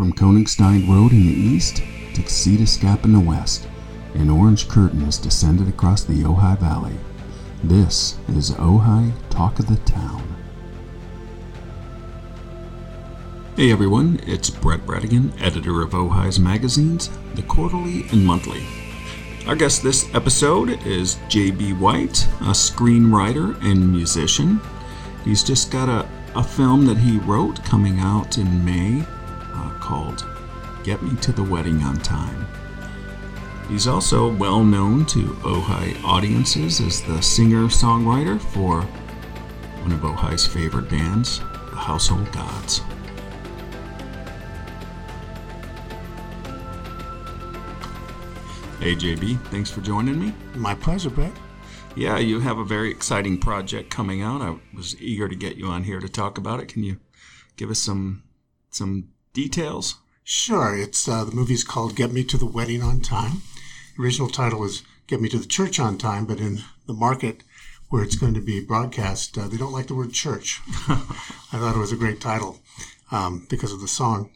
From Koenigstein Road in the east to Casitas Gap in the west, an orange curtain has descended across the Ojai Valley. This is Ojai Talk of the Town. Hey everyone, it's Brett Bradigan, editor of Ojai's magazines, The Quarterly and Monthly. Our guest this episode is J.B. White, a screenwriter and musician. He's just got a, a film that he wrote coming out in May called Get Me to the Wedding on Time. He's also well known to Ojai audiences as the singer songwriter for one of Ojai's favorite bands, the Household Gods. Hey, JB, thanks for joining me. My pleasure, Brett. Yeah, you have a very exciting project coming out. I was eager to get you on here to talk about it. Can you give us some some details? Sure. It's uh, the movie's called "Get Me to the Wedding on Time." The original title was "Get Me to the Church on Time," but in the market where it's going to be broadcast, uh, they don't like the word church. I thought it was a great title um, because of the song.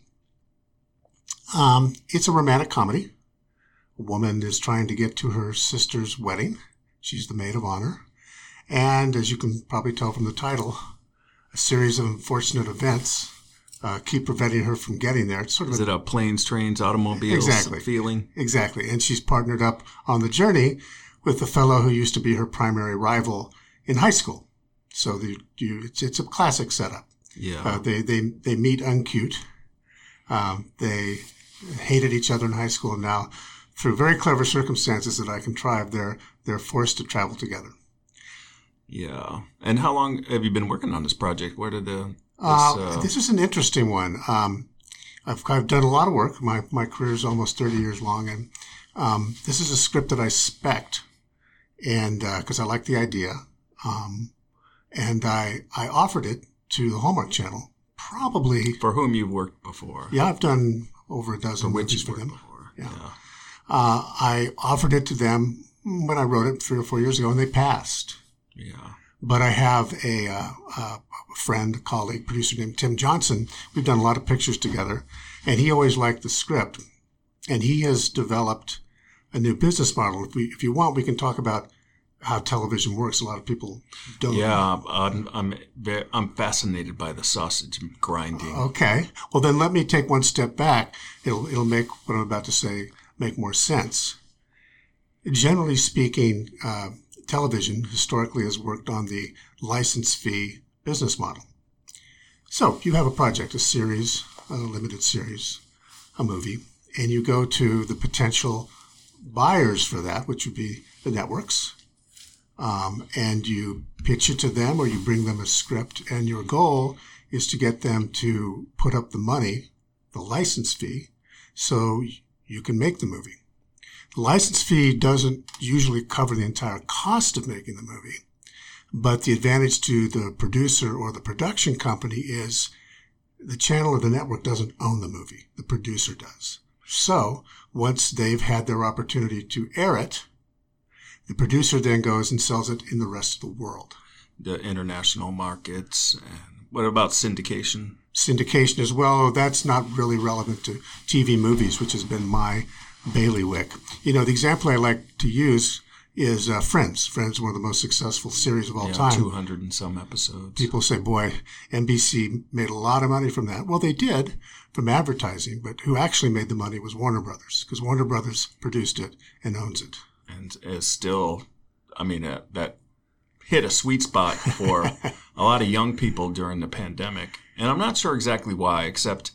Um, it's a romantic comedy. A woman is trying to get to her sister's wedding. She's the maid of honor. And as you can probably tell from the title, a series of unfortunate events uh, keep preventing her from getting there. It's sort of Is a, it a planes, trains, automobiles Exactly. feeling? exactly, and she's partnered up on the journey with the fellow who used to be her primary rival in high school. So the, you, it's, it's a classic setup. Yeah. Uh, they they they meet uncute. Um, they hated each other in high school, and now through very clever circumstances that I contrived, they're they're forced to travel together. yeah. And how long have you been working on this project? Where did the Uh, uh, this is an interesting one. Um, I've, I've done a lot of work. My, my career is almost 30 years long. And um, this is a script that I spec'd and because I like the idea. Um, and I, I offered it to the Hallmark Channel. Probably, for whom you've worked before? yeah, I've done over a For dozen which movies for them. before. Yeah. yeah. Uh, I offered it to them when I wrote it three or four years ago, and they passed. Yeah. But I have a, uh, a friend, colleague, producer named Tim Johnson. We've done a lot of pictures together, and he always liked the script. And he has developed a new business model. If we, if you want, we can talk about how television works. A lot of people don't. Yeah, I'm I'm, I'm fascinated by the sausage grinding. Okay. Well, then let me take one step back. It'll it'll make what I'm about to say make more sense. Generally speaking, uh, television historically has worked on the license fee business model. So you have a project, a series, a limited series, a movie, and you go to the potential buyers for that, which would be the networks, um, and you pitch it to them or you bring them a script, and your goal is to get them to put up the money, the license fee, so you can make the movie. License fee doesn't usually cover the entire cost of making the movie, but the advantage to the producer or the production company is the channel or the network doesn't own the movie, the producer does. So once they've had their opportunity to air it, the producer then goes and sells it in the rest of the world. The international markets. And what about syndication? syndication as well. That's not really relevant to TV movies, which has been my bailiwick. You know, the example I like to use is uh, Friends. Friends, one of the most successful series of all yeah, time. 200 and some episodes. People say, boy, NBC made a lot of money from that. Well, they did from advertising, but who actually made the money was Warner Brothers, because Warner Brothers produced it and owns it. and is still, I mean, uh, that hit a sweet spot for a lot of young people during the pandemic. And I'm not sure exactly why, except,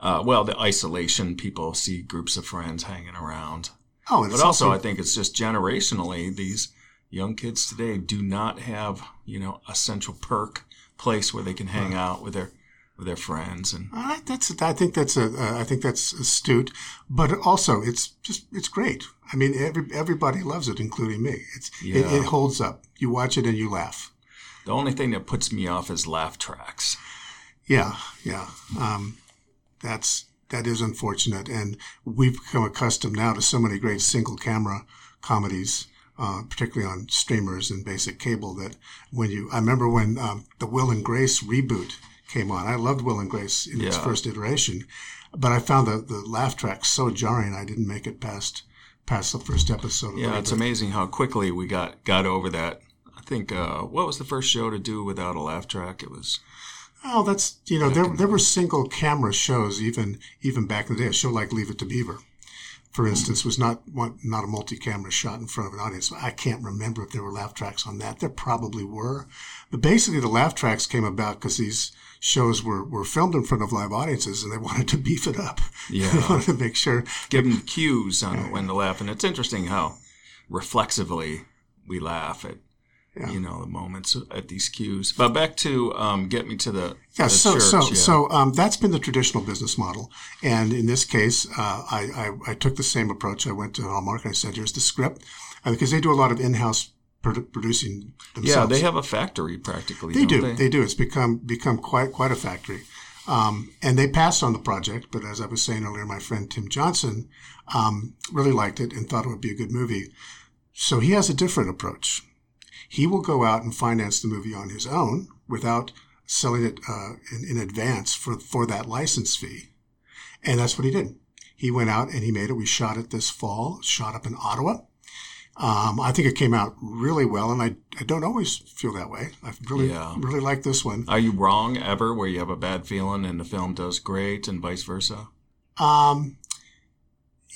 uh, well, the isolation. People see groups of friends hanging around. Oh, But also, I think it's just generationally, these young kids today do not have, you know, a central perk place where they can hang out with their with their friends and that's I think that's a uh, I think that's astute, but also it's just it's great. I mean, every everybody loves it, including me. It's it, it holds up. You watch it and you laugh. the only thing that puts me off is laugh tracks. Yeah, yeah. Um, that's that is unfortunate, and we've become accustomed now to so many great single camera comedies, uh, particularly on streamers and basic cable. That when you, I remember when um, the Will and Grace reboot came on. I loved Will and Grace in its first iteration. but I found the, the laugh track so jarring I didn't make it past past the first episode. of Yeah, it's amazing how quickly we got got over that. I think uh, what was the first show to do without a laugh track? It was Oh, that's you know there there were single camera shows even even back in the day. A show like Leave It to Beaver, for instance, was not not a multi-camera shot in front of an audience. I can't remember if there were laugh tracks on that. There probably were, but basically the laugh tracks came about because these shows were, were filmed in front of live audiences and they wanted to beef it up. Yeah. they wanted to make sure. give them cues on when to laugh, and it's interesting how reflexively we laugh at Yeah. you know the moments at these cues. But back to um, get me to the, Yeah, the so church, so yeah. so um, that's been the traditional business model, and in this case, uh, I, I I took the same approach. I went to Hallmark and I said, "Here's the script," uh, because they do a lot of in-house produ- producing themselves. yeah, they have a factory practically. They do. They? They do. It's become become quite quite a factory. Um, and they passed on the project, but as I was saying earlier, my friend Tim Johnson um, really liked it and thought it would be a good movie. So he has a different approach. He will go out and finance the movie on his own without selling it uh, in, in advance for for that license fee, and that's what he did. He went out and he made it. We shot it this fall. Shot up in Ottawa. Um, I think it came out really well, and I, I don't always feel that way. I really Yeah. really like this one. Are you wrong ever where you have a bad feeling and the film does great and vice versa? Um,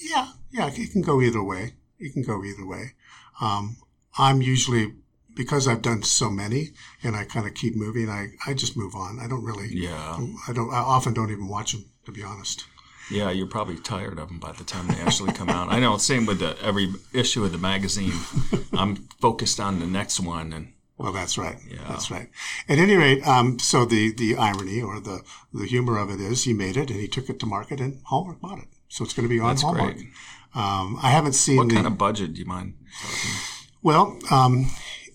yeah, yeah, it can go either way. It can go either way. Um, I'm usually because I've done so many, and I kind of keep moving. I, I just move on. I don't really. Yeah. I don't. I often don't even watch them, to be honest. Yeah, you're probably tired of them by the time they actually come out. I know. Same with the, every issue of the magazine. I'm focused on the next one, and Well, that's right. Yeah. That's right. At any rate, um, so the the irony or the the humor of it is he made it and he took it to market and Hallmark bought it. So it's going to be on that's Hallmark. great. Um, I haven't seen What the kind of budget do you mind? talking? well. Um,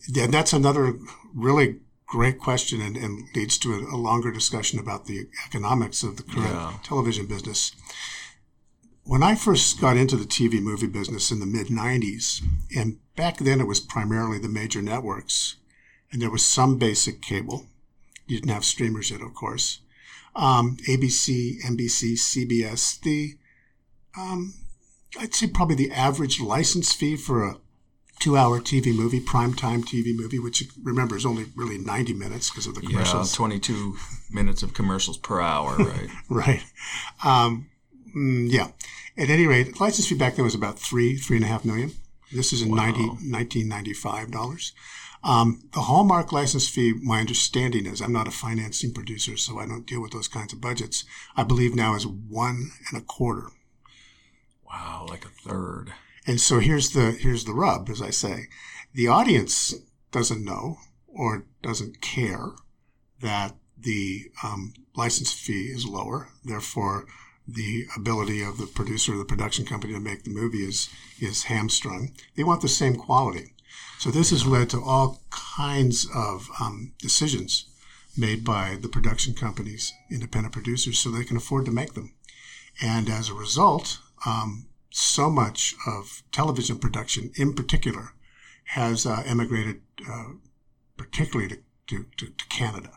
yeah, that's another really great question and, and leads to a, a longer discussion about the economics of the current Yeah. television business. When I first got into the TV movie business in the mid 90s, and back then it was primarily the major networks, and there was some basic cable. You didn't have streamers yet, of course. Um, ABC, NBC, CBS. The um, I'd say probably the average license fee for a two-hour TV movie, primetime TV movie, which remember is only really 90 minutes because of the commercials. Yeah, commercials. 22 minutes of commercials per hour, right? right. Um, mm, yeah. At any rate, license fee back then was about three, three and a half million. This is in 90, 1995 dollars. Um, the Hallmark license fee, my understanding is, I'm not a financing producer, so I don't deal with those kinds of budgets. I believe now is one and a quarter. wow, like a third. And so here's the here's the rub, as I say, the audience doesn't know or doesn't care that the um, license fee is lower. Therefore, the ability of the producer or the production company to make the movie is is hamstrung. They want the same quality. So this has led to all kinds of um, decisions made by the production companies, independent producers, so they can afford to make them. And as a result, um, so much of television production, in particular, has uh, emigrated, uh, particularly to, to, to, to Canada.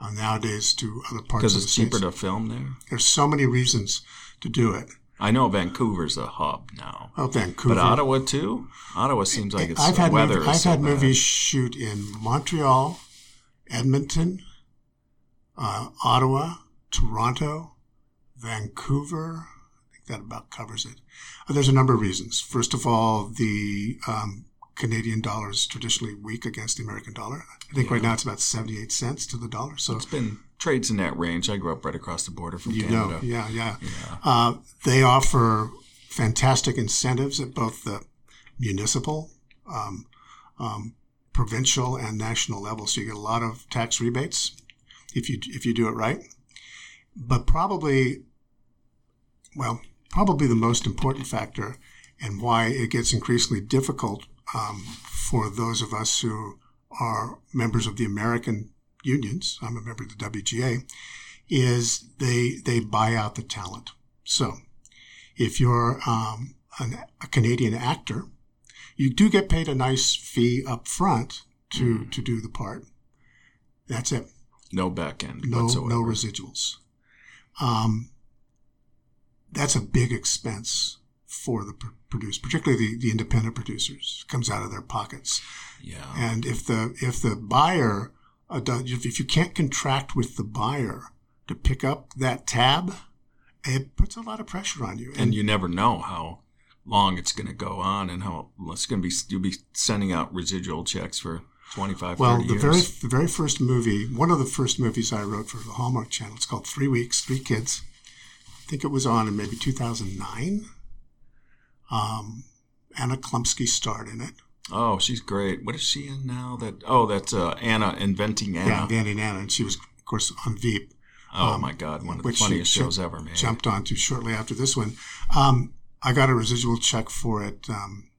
Uh, nowadays, to other parts Because of the it's cheaper States. to film there. There's so many reasons to do it. I know Vancouver's a hub now, Oh, Vancouver. but Ottawa too. Ottawa seems like it's I've had weather. mov- is I've so had bad. movies shoot in Montreal, Edmonton, uh, Ottawa, Toronto, Vancouver. That about covers it. Uh, there's a number of reasons. First of all, the um, Canadian dollar is traditionally weak against the American dollar. I think right now it's about 78 cents to the dollar. So It's been trades in that range. I grew up right across the border from you Canada. know, yeah, yeah. Yeah. Uh, they offer fantastic incentives at both the municipal, um, um, provincial, and national level. So you get a lot of tax rebates if you if you do it right. But probably, well, probably the most important factor, and why it gets increasingly difficult um, for those of us who are members of the American unions. I'm a member of the WGA is they they buy out the talent. So if you're um, an, a Canadian actor, you do get paid a nice fee up front to to do the part. That's it. No back end No whatsoever. no residuals. Um, that's a big expense for the pr- producer, particularly the, the independent producers. It comes out of their pockets. Yeah. And if the if the buyer uh, if you can't contract with the buyer to pick up that tab, it puts a lot of pressure on you. and you never know how long it's going to go on and how it's going to be you'll be sending out residual checks for 25 well, 30 the years very the very first movie, one of the first movies I wrote for the Hallmark Channel, it's called Three Weeks, Three Kids. I think it was on in maybe 2009. Um, Anna Chlumsky starred in it. oh she's great what is she in now that oh that's uh, anna inventing anna Yeah, Vandy Anna, and she was, of course, on Veep. oh my god one of the she funniest ju- shows ever made Jumped onto shortly after this one. Um, I got a residual check for it um,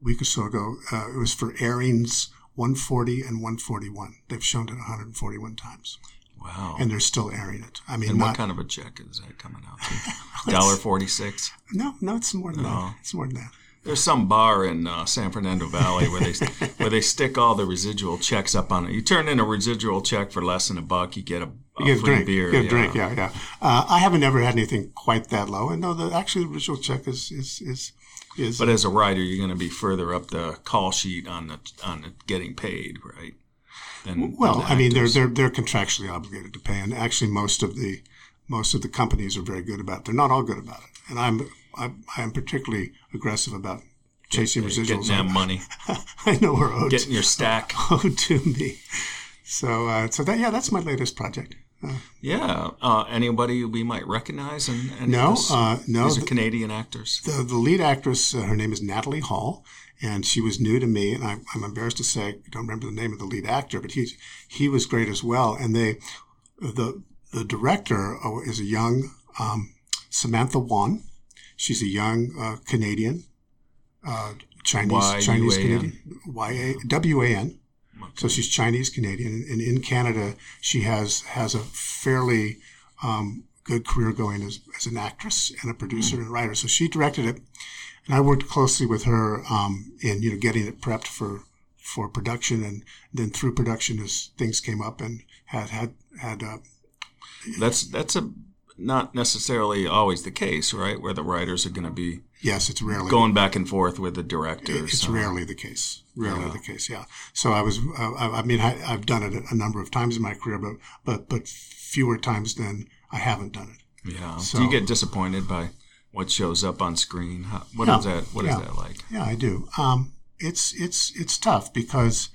a week or so ago. Uh, it was for airings 140 and 141. They've shown it 141 times, wow and they're still airing it. I mean, and not what kind of a check is that coming out to dollar 46 no, no, it's more than No. that. It's more than that. There's some bar in uh, San Fernando Valley where they where they stick all the residual checks up on it. You turn in a residual check for less than a buck, you get a, a You get a free drink. beer. You get a drink. Yeah, yeah. Uh, I haven't ever had anything quite that low, and no, the actually the residual check is is is is. But as a writer, you're going to be further up the call sheet on the on the getting paid, right? Than, Well, than I mean, they're they're they're contractually obligated to pay, and actually, most of the most of the companies are very good about. it. They're not all good about it, and I'm I'm, I'm particularly aggressive about chasing residuals. getting that money, I know we're owed, getting your stack. owed to me. So uh, so that yeah, that's my latest project. Uh, Yeah. Uh, anybody we might recognize? And, and no, uh, no. these are the- Canadian actors. the, the lead actress, uh, her name is Natalie Hall, and she was new to me. And I, I'm embarrassed to say, I don't remember the name of the lead actor, but he's he was great as well. And they, the the director uh, is a young um, Samantha Wan. She's a young uh, Canadian, uh, Chinese Y-U-A-N. Chinese Canadian, Y A W A N. So she's Chinese Canadian, and in Canada, she has has a fairly um, good career going as, as an actress and a producer and writer. So she directed it, and I worked closely with her um, in you know getting it prepped for for production, and then through production as things came up and had had had uh, That's that's a not necessarily always the case, right? Where the writers are going to be yes, it's rarely going back and forth with the directors. It's Uh, rarely the case. Rarely Yeah. the case. Yeah. So I was. I, I mean, I, I've done it a number of times in my career, but but but fewer times than I haven't done it. Yeah. So- Do you get disappointed by what shows up on screen? How, what Yeah. is that? What is Yeah. that like? Yeah, I do. Um, it's it's it's tough because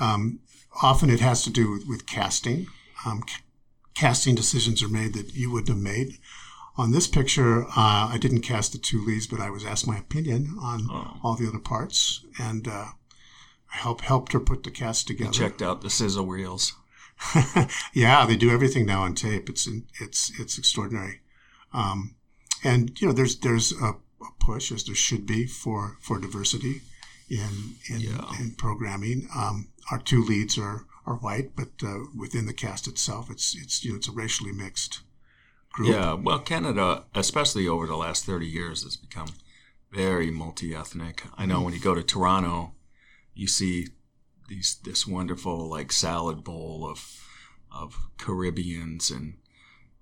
um, often it has to do with, with casting. Um, c- casting decisions are made that you wouldn't have made. On this picture, uh, I didn't cast the two leads, but I was asked my opinion on Oh. all the other parts, and uh, I help helped her put the cast together. Checked out the sizzle reels. yeah, they do everything now on tape. It's it's it's extraordinary, um, and you know there's there's a, a push as there should be for for diversity in in, Yeah. in programming. Um, our two leads are are white, but uh, within the cast itself, it's it's you know it's a racially mixed group. Yeah. Well, Canada, especially over the last thirty years, has become very multi-ethnic. I know when you go to Toronto, you see these this wonderful like salad bowl of of Caribbeans and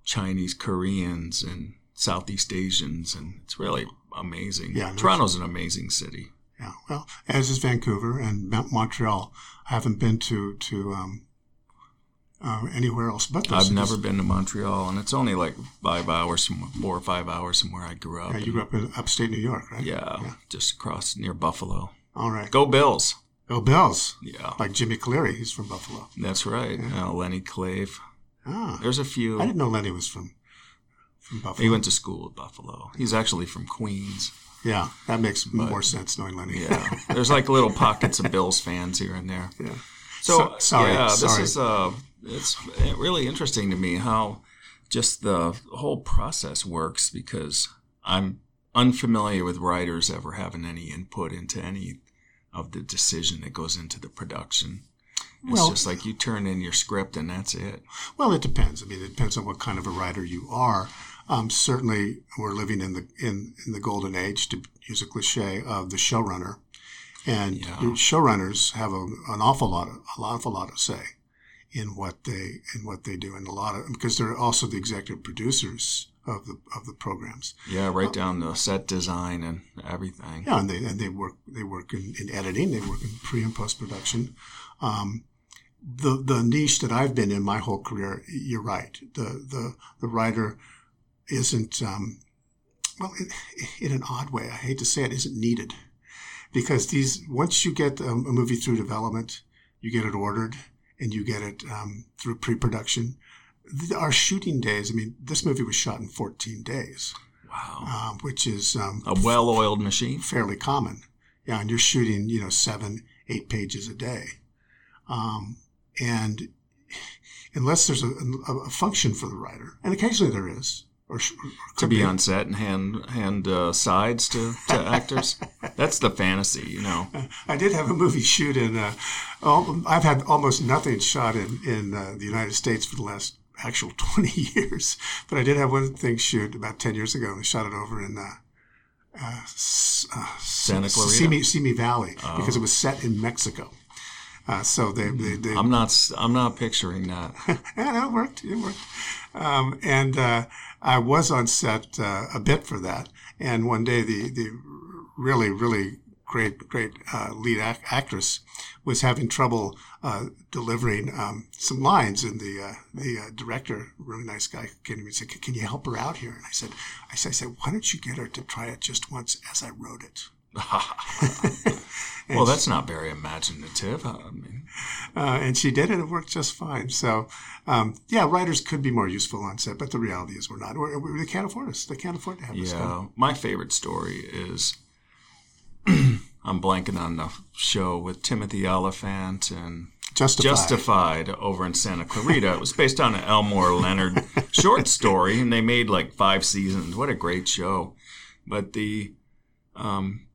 Chinese Koreans and Southeast Asians, and it's really amazing. Yeah, Toronto's an amazing city. Yeah, well, as is Vancouver and Montreal. I haven't been to to um, uh, anywhere else but I've cities. never been to Montreal, and it's only like five hours from four or five hours from where I grew up. Yeah, you grew up in upstate New York, right? yeah, just across near Buffalo. All right. Go Bills! Go Bills. Yeah, Like Jimmy Cleary, he's from Buffalo. that's right. Uh, Lenny Clave. Ah, There's a few. I didn't know Lenny was from. He went to school at Buffalo. He's actually from Queens. yeah, that makes more sense knowing Lenny. Yeah, there's like little pockets of Bills fans here and there. yeah. So, So- sorry, yeah, this is uh, it's really interesting to me how just the whole process works because I'm unfamiliar with writers ever having any input into any of the decision that goes into the production. It's Well- just like you turn in your script and that's it. Well, it depends. I mean, it depends on what kind of a writer you are. Um, certainly, we're living in the in, in the golden age, to use a cliche, of the showrunner, and Yeah. showrunners have a, an awful lot of a awful lot of say in what they in what they do, and a lot of because they're also the executive producers of the of the programs. Yeah, right down the set design and everything. Yeah, and they and they work they work in, in editing, they work in pre and post production. Um, the the niche that I've been in my whole career, you're right. The the the writer isn't um, well in, in an odd way. I hate to say it, isn't needed because these once you get a, a movie through development, you get it ordered and you get it um, through pre-production. Our shooting days. I mean, this movie was shot in 14 days. Wow. Um, which is um, a well-oiled machine. Fairly common. Yeah, and you're shooting, you know, seven, eight pages a day. Um, and unless there's a, a, function for the writer, and occasionally there is, or, or to be, be, on set and hand hand uh, sides to, to actors, that's the fantasy, you know. I did have a movie shoot in. Uh, I've had almost nothing shot in in uh, the United States for the last actual 20 years, but I did have one thing shoot about 10 years ago. and shot it over in. Uh, uh, uh, Santa Clarita, Simi, Simi Valley, oh. because it was set in Mexico. Uh, so they, they, they, I'm not. I'm not picturing that. yeah, it worked. It worked. Um, and uh, I was on set uh, a bit for that. And one day, the the really really great great uh, lead ac- actress was having trouble uh, delivering um, some lines, and the uh, the director, really nice guy, came to me and said, "Can you help her out here?" And I said, "I said, I said, why don't you get her to try it just once as I wrote it." well, that's not very imaginative. I mean, uh, and she did it; it worked just fine. So, um, yeah, writers could be more useful on set, but the reality is we're not. We're, we can't afford us. They can't afford to have us. Yeah, my favorite story is I'm blanking on the show with Timothy Olyphant and Justified. Justified over in Santa Clarita. it was based on an Elmore Leonard short story, and they made like five seasons. What a great show! But the um,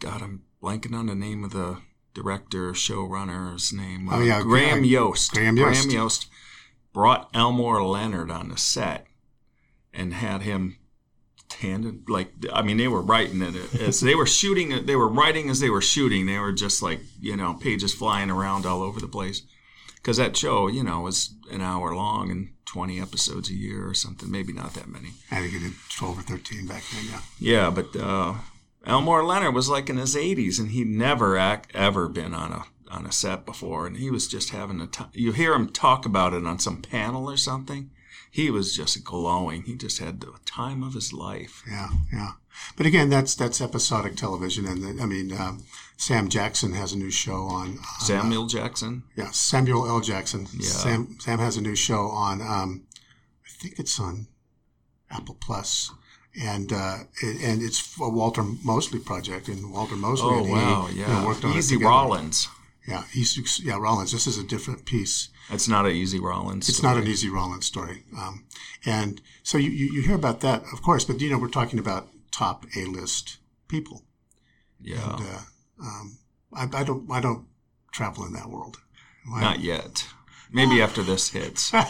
God, I'm blanking on the name of the director, showrunner's name. Oh, yeah. Graham Yost. Graham Yost. Graham Yost brought Elmore Leonard on the set and had him handed like I mean they were writing it as they were shooting they were writing as they were shooting they were just like you know pages flying around all over the place because that show you know was an hour long and 20 episodes a year or something maybe not that many I think it did 12 or 13 back then yeah yeah but uh, Elmore Leonard was like in his 80s, and he'd never act, ever been on a on a set before, and he was just having a time. You hear him talk about it on some panel or something. He was just glowing. He just had the time of his life. Yeah, yeah. But again, that's that's episodic television, and the, I mean, um, Sam Jackson has a new show on, on Samuel uh, Jackson. Yeah, Samuel L. Jackson. Yeah. Sam Sam has a new show on. Um, I think it's on Apple Plus and uh, it, and it's a Walter Mosley project, and Walter Mosley oh, and wow, he yeah. you know, worked on Easy it Rawlins. Yeah, Easy, yeah, Rawlins. This is a different piece. It's not an Easy Rawlins. It's not an Easy Rawlins story. Um, and so you, you, you hear about that, of course, but you know we're talking about top A list people. Yeah. And, uh, um, I, I don't I don't travel in that world. I, not yet. Maybe after this hits. what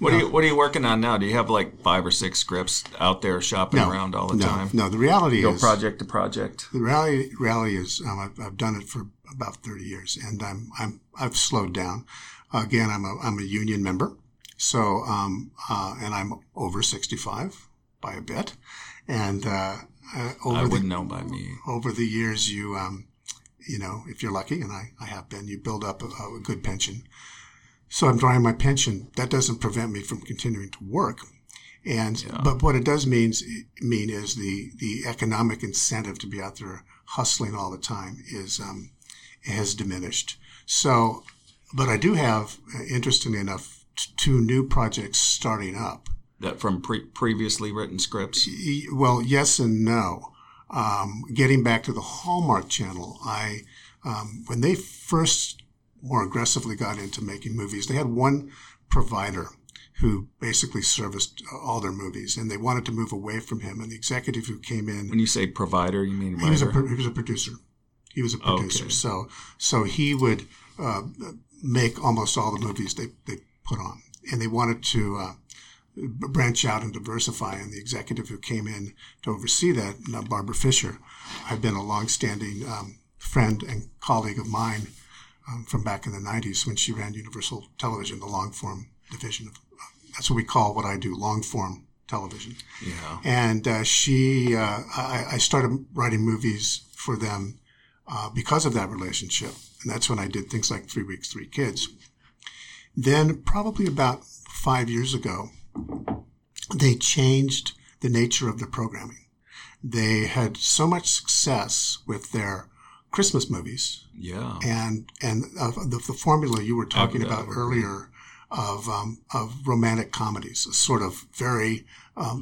no. are you What are you working on now? Do you have like five or six scripts out there shopping no, around all the no, time? No, the reality Go is project to project. The reality reality is um, I've, I've, done it for about thirty years, and I'm I'm I've slowed down. Again, I'm a I'm a union member, so um, uh, and I'm over sixty five by a bit, and uh, uh over I the, would know by me. Over the years, you um, you know, if you're lucky, and I, I have been, you build up a, a good pension. So I'm drawing my pension. That doesn't prevent me from continuing to work. And yeah. but what it does means mean is the the economic incentive to be out there hustling all the time is um, has diminished. So, but I do have, uh, interestingly enough, t- two new projects starting up. That from pre- previously written scripts. Well, yes and no. Um, getting back to the Hallmark Channel, I um, when they first more aggressively got into making movies. They had one provider who basically serviced all their movies, and they wanted to move away from him. And the executive who came in, when you say provider, you mean he was a he was a producer. He was a producer. Okay. So so he would uh, make almost all the movies they they put on, and they wanted to. Uh, branch out and diversify. And the executive who came in to oversee that, uh, Barbara Fisher, had been a longstanding um, friend and colleague of mine um, from back in the 90s when she ran Universal Television, the long form division of uh, that's what we call what I do, long form television. Yeah. And uh, she, uh, I, I started writing movies for them uh, because of that relationship. And that's when I did things like Three Weeks, Three Kids. Then, probably about five years ago, they changed the nature of the programming. They had so much success with their Christmas movies Yeah. and and uh, the, the formula you were talking about earlier of um, of romantic comedies, sort of very um,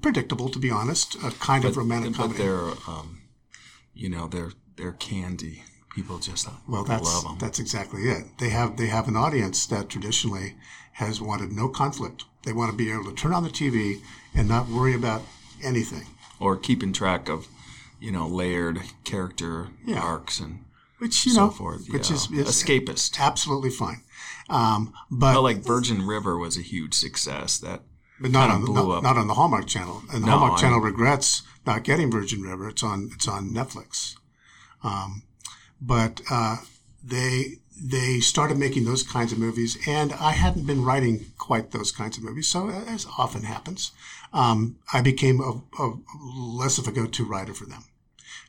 predictable, to be honest, a kind of romantic but comedy. they're, um, you know, they're they're candy. People just Well, that's love them. that's exactly it. They have they have an audience that traditionally has wanted no conflict. They want to be able to turn on the TV and not worry about anything, or keeping track of, you know, layered character Yeah. arcs and which you so know, forth. which is escapist. absolutely fine. Um, but Well, like Virgin River was a huge success. That but not on the, not, up. not on the Hallmark Channel. And the No, Hallmark I- Channel regrets not getting Virgin River. It's on it's on Netflix. Um, but uh, they they started making those kinds of movies, and I hadn't been writing quite those kinds of movies. So as often happens, um, I became a, a less of a go-to writer for them.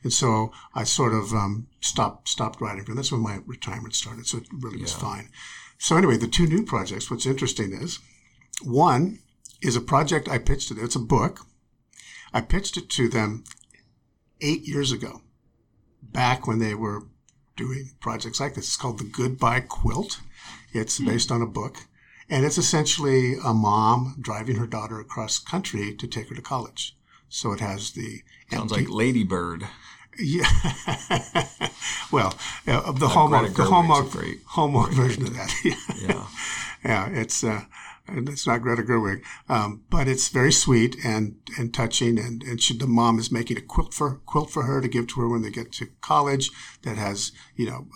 And so I sort of um, stopped stopped writing for. That's when my retirement started. So it really was fine. So anyway, the two new projects. What's interesting is one is a project I pitched to them. It's a book. I pitched it to them eight years ago, back when they were doing projects like this. It's called The Goodbye Quilt. It's based on a book. And it's essentially a mom driving her daughter across country to take her to college. So it has the sounds like Ladybird. yeah. well, uh, the Hallmark, the Hallmark, great- Hallmark version of that. Yeah. yeah, it's uh, it's not Greta Gerwig, um, but it's very sweet and and touching. And and she, the mom is making a quilt for quilt for her to give to her when they get to college that has you know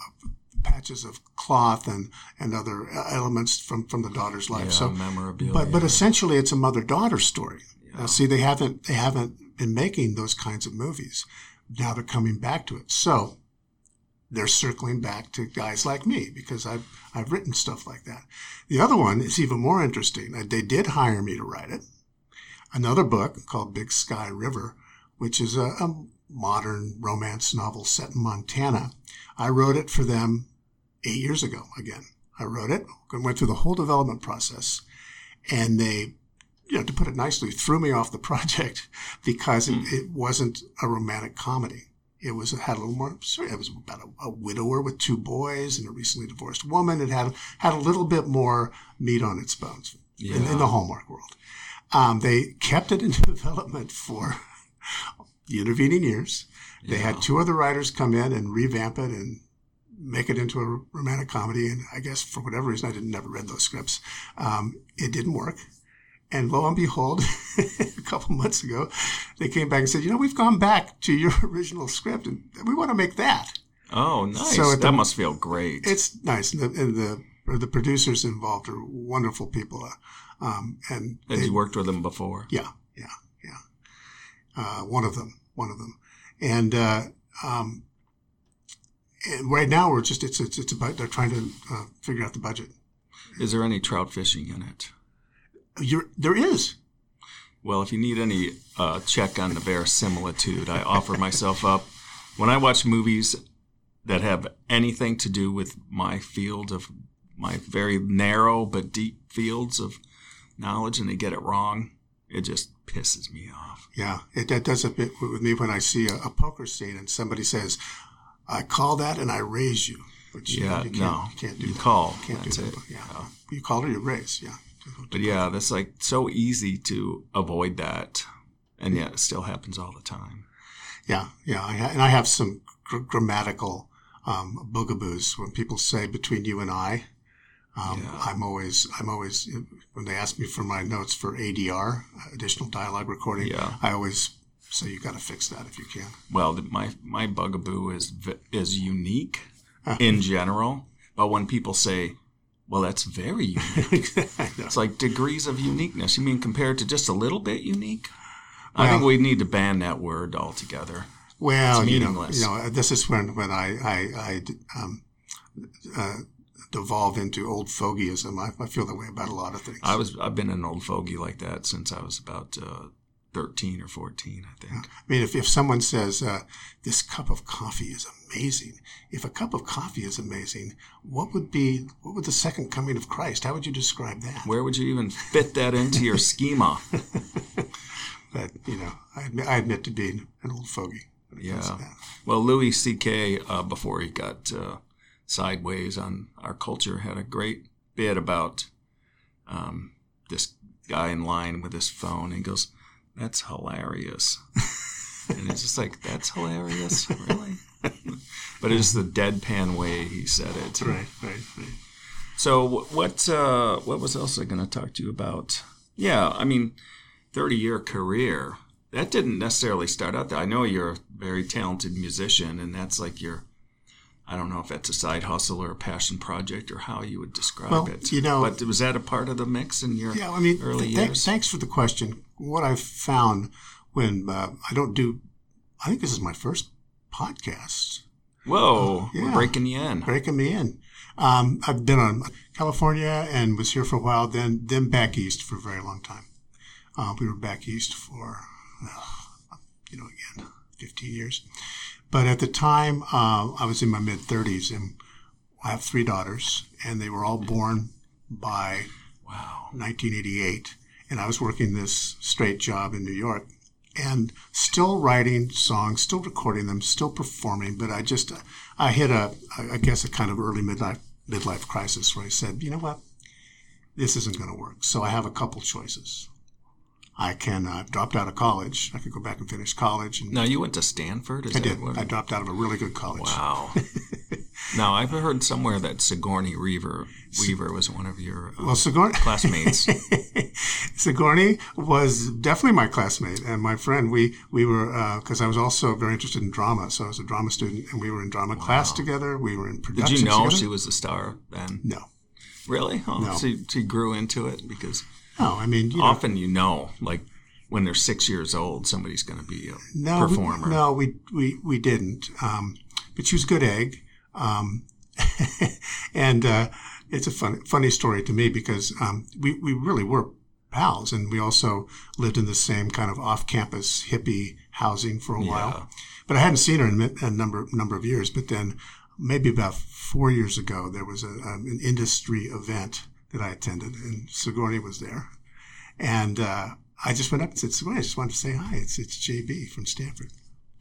patches of cloth and and other elements from from the daughter's life. Yeah, so memorabilia. but but essentially, it's a mother daughter story. Now, see, they haven't they haven't been making those kinds of movies. Now they're coming back to it. So they're circling back to guys like me because I've I've written stuff like that. The other one is even more interesting. Uh, They did hire me to write it. Another book called Big Sky River, which is a, a modern romance novel set in Montana. I wrote it for them eight years ago. Again, I wrote it, went through the whole development process, and they you know, to put it nicely, threw me off the project because it, it wasn't a romantic comedy. It was it had a little more. Sorry, it was about a, a widower with two boys and a recently divorced woman. It had had a little bit more meat on its bones in, in the Hallmark world. Um, they kept it in development for the intervening years. They Yeah. had two other writers come in and revamp it and make it into a romantic comedy. And I guess for whatever reason, I didn't never read those scripts. Um, it didn't work. And lo and behold, a couple months ago, they came back and said, "You know, we've gone back to your original script, and we want to make that." Oh, nice. So that the- must feel great. It's nice, and the and the, the producers involved are wonderful people, uh, um, and they- you worked with them before? yeah, yeah, yeah. Uh, one of them, one of them, and, uh, um, and right now we're just it's it's it's about they're trying to uh, figure out the budget. Is there any trout fishing in it? You're, there is. Well, if you need any uh, check on the verisimilitude, I offer myself up. When I watch movies that have anything to do with my field of my very narrow but deep fields of knowledge and they get it wrong, it just pisses me off. Yeah, it that does a bit with me when I see a, a poker scene and somebody says, "I call that and I raise you." Which Yeah, you can't, no, you can't do you that. call. You can't do it. that. Yeah. Yeah. you call or you raise. Yeah, But yeah, that's like so easy to avoid that, and yet it still happens all the time. yeah, yeah. I, ha- and I have some gr- grammatical um, bugaboos when people say between you and I. Um, Yeah. I'm always, I'm always, when they ask me for my notes for ADR, additional dialogue recording, Yeah. I always say you got to fix that if you can. Well, my my bugaboo is is unique Uh. in general, but when people say, "Well, that's very unique," it's like degrees of uniqueness. You mean compared to just a little bit unique? I think we need to ban that word altogether. Well, It's you know, you know, this is when when I I, I um, uh, devolve into old fogeyism. I, I feel that way about a lot of things. I was I've been an old fogey like that since I was about uh, thirteen or fourteen, I think. I mean, if, if someone says uh, this cup of coffee is amazing, if a cup of coffee is amazing, what would be what would the second coming of Christ? How would you describe that? Where would you even fit that into your schema? but you know, I admit, I admit to being an old fogey. Yeah. Well, Louis C.K. Uh, before he got uh, sideways on our culture had a great bit about um, this guy in line with his phone. And he goes, "That's hilarious," and it's just like, "That's hilarious, really." but it's the deadpan way he said it. Right, right, right. So what uh, what was else I going to talk to you about? Yeah, I mean, thirty year career. That didn't necessarily start out there. I know you're a very talented musician, and that's like your I don't know if that's a side hustle or a passion project or how you would describe well, it. You know, but was that a part of the mix in your yeah? I mean, early th- years? Thanks for the question. What I've found when uh, I don't do, I think this is my first podcast. Whoa, uh, yeah. we're breaking you in. Breaking me in. Um, I've been on California and was here for a while. Then, then back east for a very long time. Uh, we were back east for, uh, you know, again, 15 years. But at the time, uh, I was in my mid 30s, and I have three daughters, and they were all born by wow 1988. And I was working this straight job in New York, and still writing songs, still recording them, still performing. But I just, I hit a, I guess, a kind of early midlife midlife crisis where I said, you know what, this isn't going to work. So I have a couple choices. I can uh, dropped out of college. I could go back and finish college. And now you went to Stanford. Is I did. What I dropped out of a really good college. Wow. now I've heard somewhere that Sigourney Weaver Weaver was one of your uh, well, Sigourney classmates. Sigourney was definitely my classmate and my friend. We we were because uh, I was also very interested in drama, so I was a drama student, and we were in drama wow. class together. We were in production. Did you know together. she was a star then? No. Really? Oh, no. She, she grew into it because. No, I mean, you often know, you know, like when they're six years old, somebody's going to be a no, performer. We, no, we we we didn't. Um, but she was a good egg, um, and uh, it's a funny funny story to me because um, we we really were pals, and we also lived in the same kind of off-campus hippie housing for a Yeah. while. But I hadn't seen her in a a number number of years. But then, maybe about four years ago, there was a, um, an industry event that I attended, and Sigourney was there, and uh, I just went up and said, Sigourney, I just wanted to say hi. It's it's JB from Stanford.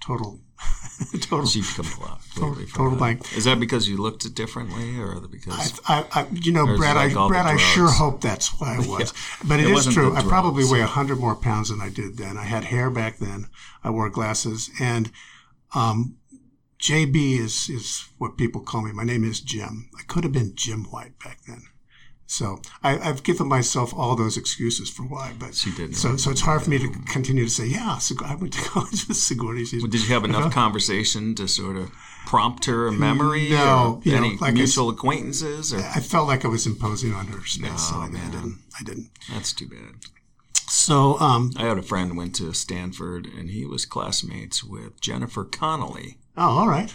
Total, total. She completely total blank. Is that because you looked it differently, or because I, I, I, you know, Or is it Brad, like I, Brad, I sure hope that's why it was. But It it is true. I probably weigh hundred more pounds than I did then. I had hair back then. I wore glasses, and um, JB is is what people call me. My name is Jim. I could have been Jim White back then. So I, I've given myself all those excuses for why, but She didn't So, so it's hard for me to continue to say, yeah, Sig- I went to college with Sigourney. Well, did you have enough conversation to sort of prompt her memory? No, you know, any like I mutual acquaintances, or I felt like I was imposing on her space, so No, I, I man. didn't. I didn't. that's too bad. So, um, I had a friend went to Stanford, and he was classmates with Jennifer Connelly. oh, all right.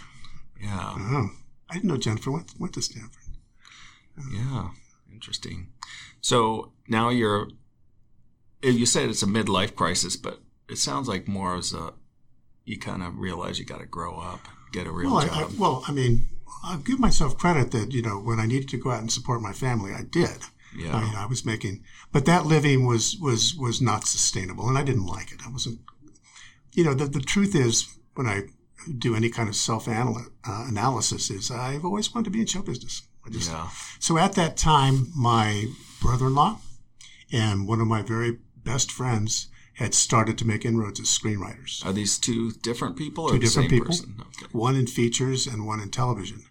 Yeah, Oh, I didn't know Jennifer went, went to Stanford. yeah, interesting. So now you're. You said it's a midlife crisis, but it sounds like more as a. You kind of realize you got to grow up, get a real Well, I, job. I, well, I mean, I'll give myself credit that you know when I needed to go out and support my family, I did. yeah, I mean, I was making, but that living was was was not sustainable, and I didn't like it. I wasn't. You know, the the truth is, when I do any kind of self uh, analysis, is I've always wanted to be in show business. Just yeah. So at that time, my brother-in-law and one of my very best friends had started to make inroads as screenwriters. Are these two different people or Two the different same people. person? Okay. One in features and one in television.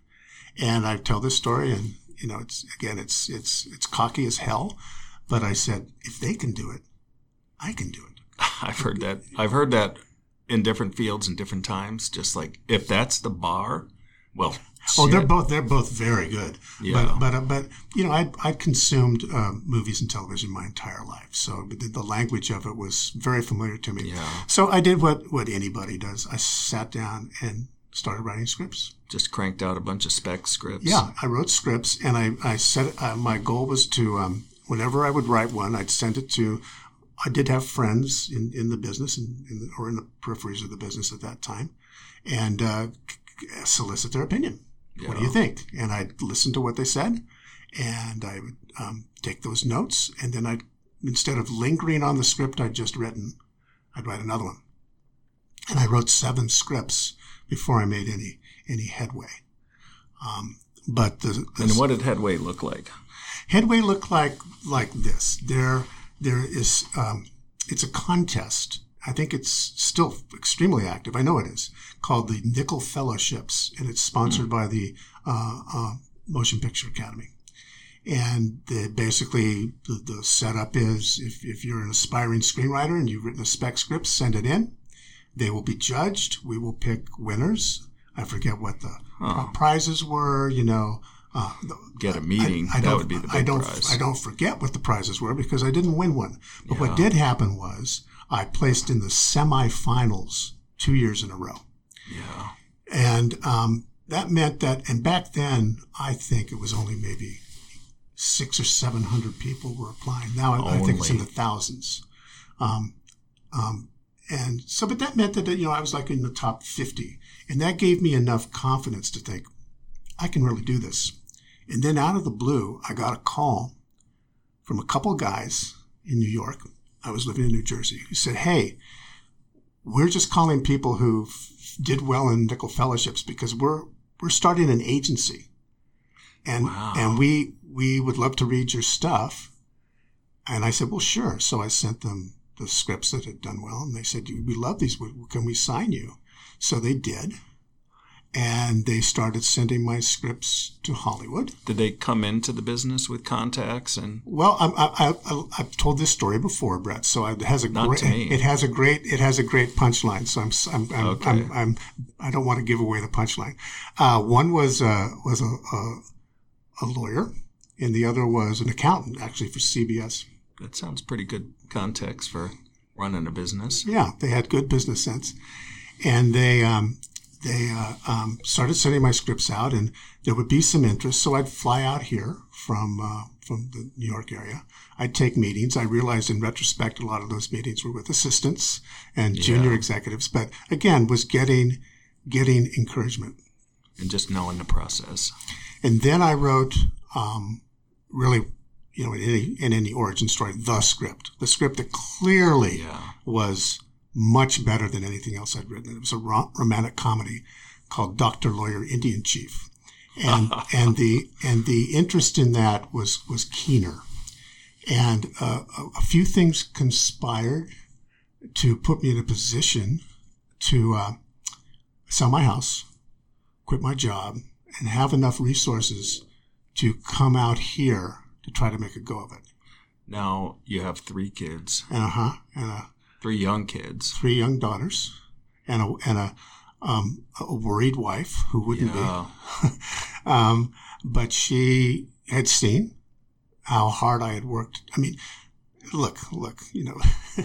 And I tell this story, and you know, it's again, it's it's it's cocky as hell, but I said, if they can do it, I can do it. I've heard that. I've heard that in different fields and different times. Just like if that's the bar, well, Oh, they're both they're both very good. Yeah. But but uh, but you know, I I consumed um, movies and television my entire life, so the, the language of it was very familiar to me. Yeah. So I did what what anybody does. I sat down and started writing scripts. Just cranked out a bunch of spec scripts. Yeah, I wrote scripts, and I I set uh, my goal was to um, whenever I would write one, I'd send it to. I did have friends in, in the business and in the, or in the peripheries of the business at that time, and uh, solicit their opinion. What do you think? And I'd listen to what they said, and I would um, take those notes, and then I'd instead of lingering on the script I'd just written, I'd write another one. And I wrote seven scripts before I made any any headway. Um, but the, the, and what did headway look like? Headway looked like like this. There there is um, it's a contest. I think it's still extremely active. I know it is called the Nicholl Fellowships, and it's sponsored mm. by the uh, uh, Motion Picture Academy. And the, basically, the, the, setup is if, if you're an aspiring screenwriter and you've written a spec script, send it in. They will be judged. We will pick winners. I forget what the huh. prizes were. You know, uh, get a meeting. I, I that would be the big I don't, prize. I don't forget what the prizes were because I didn't win one. But yeah. what did happen was I placed in the semifinals two years in a row. Yeah. And um, that meant that, and back then, I think it was only maybe six or seven hundred people were applying. Now I, I think it's in the thousands. Um, um, and so, but that meant that, you know, I was like in the top 50. And that gave me enough confidence to think, I can really do this. And then out of the blue, I got a call from a couple guys in New York. I was living in New Jersey who said, Hey, we're just calling people who did well in Nicholl Fellowships because we're, we're starting an agency. And, wow. and we, we would love to read your stuff. And I said, well, sure. So I sent them the scripts that had done well, and they said, we love these. Can we sign you? So they did. And they started sending my scripts to Hollywood. Did they come into the business with contacts and? Well, I, have told this story before, Brett. So it has a Not great, it has a great, it has a great punchline. So I'm, I'm, I'm, okay. I'm, I'm, I do not want to give away the punchline. Uh, one was uh, was a, a, a lawyer and the other was an accountant, actually, for CBS. That sounds pretty good context for running a business. Yeah, they had good business sense, and they um, they uh, um, started sending my scripts out, and there would be some interest. So I'd fly out here from uh, from the New York area. I'd take meetings. I realized in retrospect a lot of those meetings were with assistants and junior executives, but again was getting getting encouragement and just knowing the process. And then I wrote um, really, you know, in any, in any origin story, the script, the script that clearly yeah. was much better than anything else I'd written. It was a romantic comedy called Doctor Lawyer Indian Chief, and and the and the interest in that was was keener, and uh, a, a, few things conspired to put me in a position to uh, sell my house, quit my job, and have enough resources to come out here to try to make a go of it. Now you have three kids. Uh huh. And a, three young kids. Three young daughters, and a and a um, a worried wife who wouldn't yeah. be. um, but she had seen how hard I had worked. I mean, look, look, you know,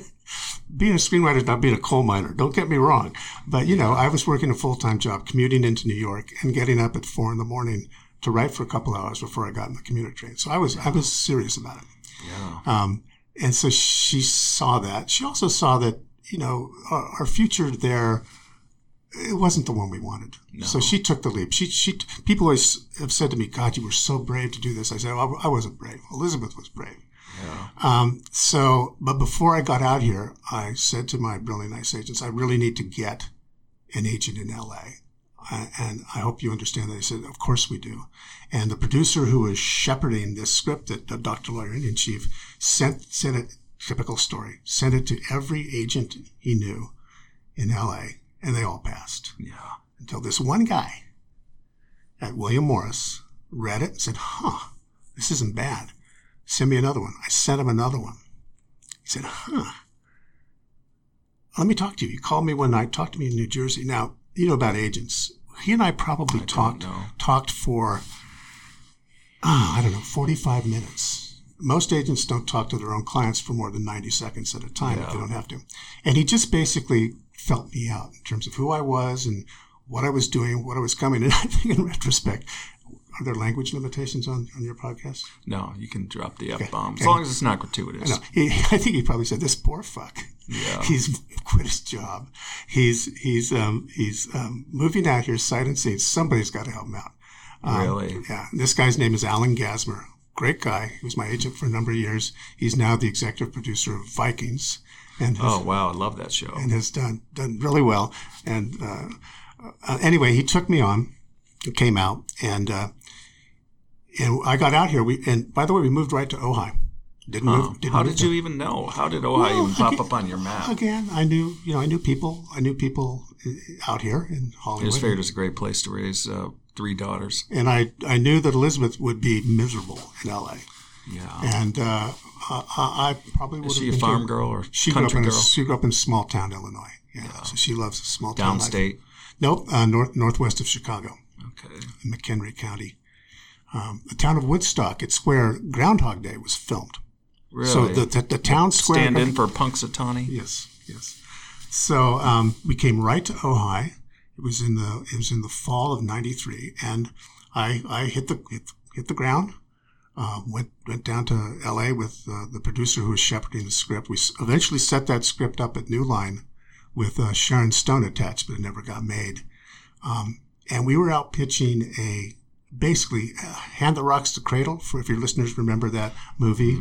being a screenwriter is not being a coal miner. Don't get me wrong. But, you know, I was working a full time job, commuting into New York and getting up at four in the morning to write for a couple hours before I got in the commuter train. So I was yeah. I was serious about it. Yeah. Um, and so she saw that. She also saw that you know our, our future there. It wasn't the one we wanted. No. So she took the leap. She she people always have said to me, "God, you were so brave to do this." I said, well, "I wasn't brave. Elizabeth was brave." Yeah. Um, so, but before I got out here, I said to my brilliant nice agents, "I really need to get an agent in LA." And I hope you understand that. He said, Of course we do. And the producer who was shepherding this script that Dr. Lawyer Indian Chief sent, sent it, typical story, sent it to every agent he knew in LA, and they all passed. Yeah. Until this one guy at William Morris read it and said, Huh, this isn't bad. Send me another one. I sent him another one. He said, Huh. Let me talk to you. He called me one night, talked to me in New Jersey. Now, you know about agents he and I probably I talked talked for oh, I don't know 45 minutes. Most agents don't talk to their own clients for more than 90 seconds at a time yeah. if they don't have to. And he just basically felt me out in terms of who I was and what I was doing, what I was coming. And I think in retrospect, are there language limitations on, on your podcast? No, you can drop the F bomb okay. as long as it's not gratuitous. No, he, I think he probably said, "This poor fuck." Yeah. He's quit his job. He's he's um, he's um, moving out here sight unseen. Somebody's got to help him out. Um, Really? Yeah. This guy's name is Alan Gasmer. Great guy. He was my agent for a number of years. He's now the executive producer of Vikings, and has, Oh wow, I love that show. and has done done really well. And uh, uh, anyway, he took me on. Came out and uh, and I got out here. We and by the way, we moved right to Ojai. Didn't Huh. move. Didn't How did you even know? How did Ojai Well, even pop again- up on your map? Again, I knew, you know, I knew people. I knew people uh, out here in I Hollywood, just figured it's a great place to raise uh, three daughters. and I, I knew that Elizabeth would be miserable in LA, Yeah. and uh, I, I probably would Is have she a farm girl or She grew up country in a, girl? she grew up in small town Illinois. Yeah, so she loves small town life. Downstate. Nope, uh, north northwest of Chicago, Okay. McHenry County. Um, the town of Woodstock, it's where Groundhog Day was filmed. Really? So the, the the town square. Stand in for Punxsutawney. Yes, yes. So um, we came right to Ojai. It was in the it was in the fall of '93, and I I hit the hit, hit the ground. Uh, went went down to L.A. with uh, the producer who was shepherding the script. We eventually set that script up at New Line with uh, Sharon Stone attached, but it never got made. Um, and we were out pitching a basically uh, hand that rocks the cradle. For if your listeners remember that movie,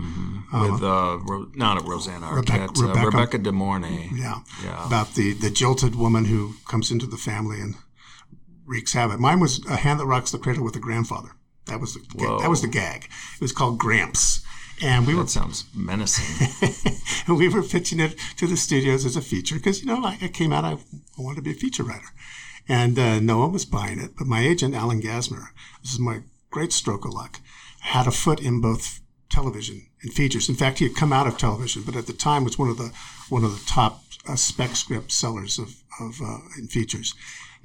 With uh, Ro- not Rosanna Rebecca- Arquette, uh, Rebecca- Rebecca De Mornay. Yeah. Yeah. About the, the jilted woman who comes into the family and wreaks havoc. Mine was a hand that rocks the cradle with a grandfather. That was the Whoa. that was the gag. It was called Gramps. And we were sounds menacing. and we were pitching it to the studios as a feature because you know I, I came out I, I wanted to be a feature writer, and uh, no one was buying it. But my agent Alan Gasmer, this is my great stroke of luck, had a foot in both television and features. In fact, he had come out of television, but at the time was one of the one of the top uh, spec script sellers of of uh, in features.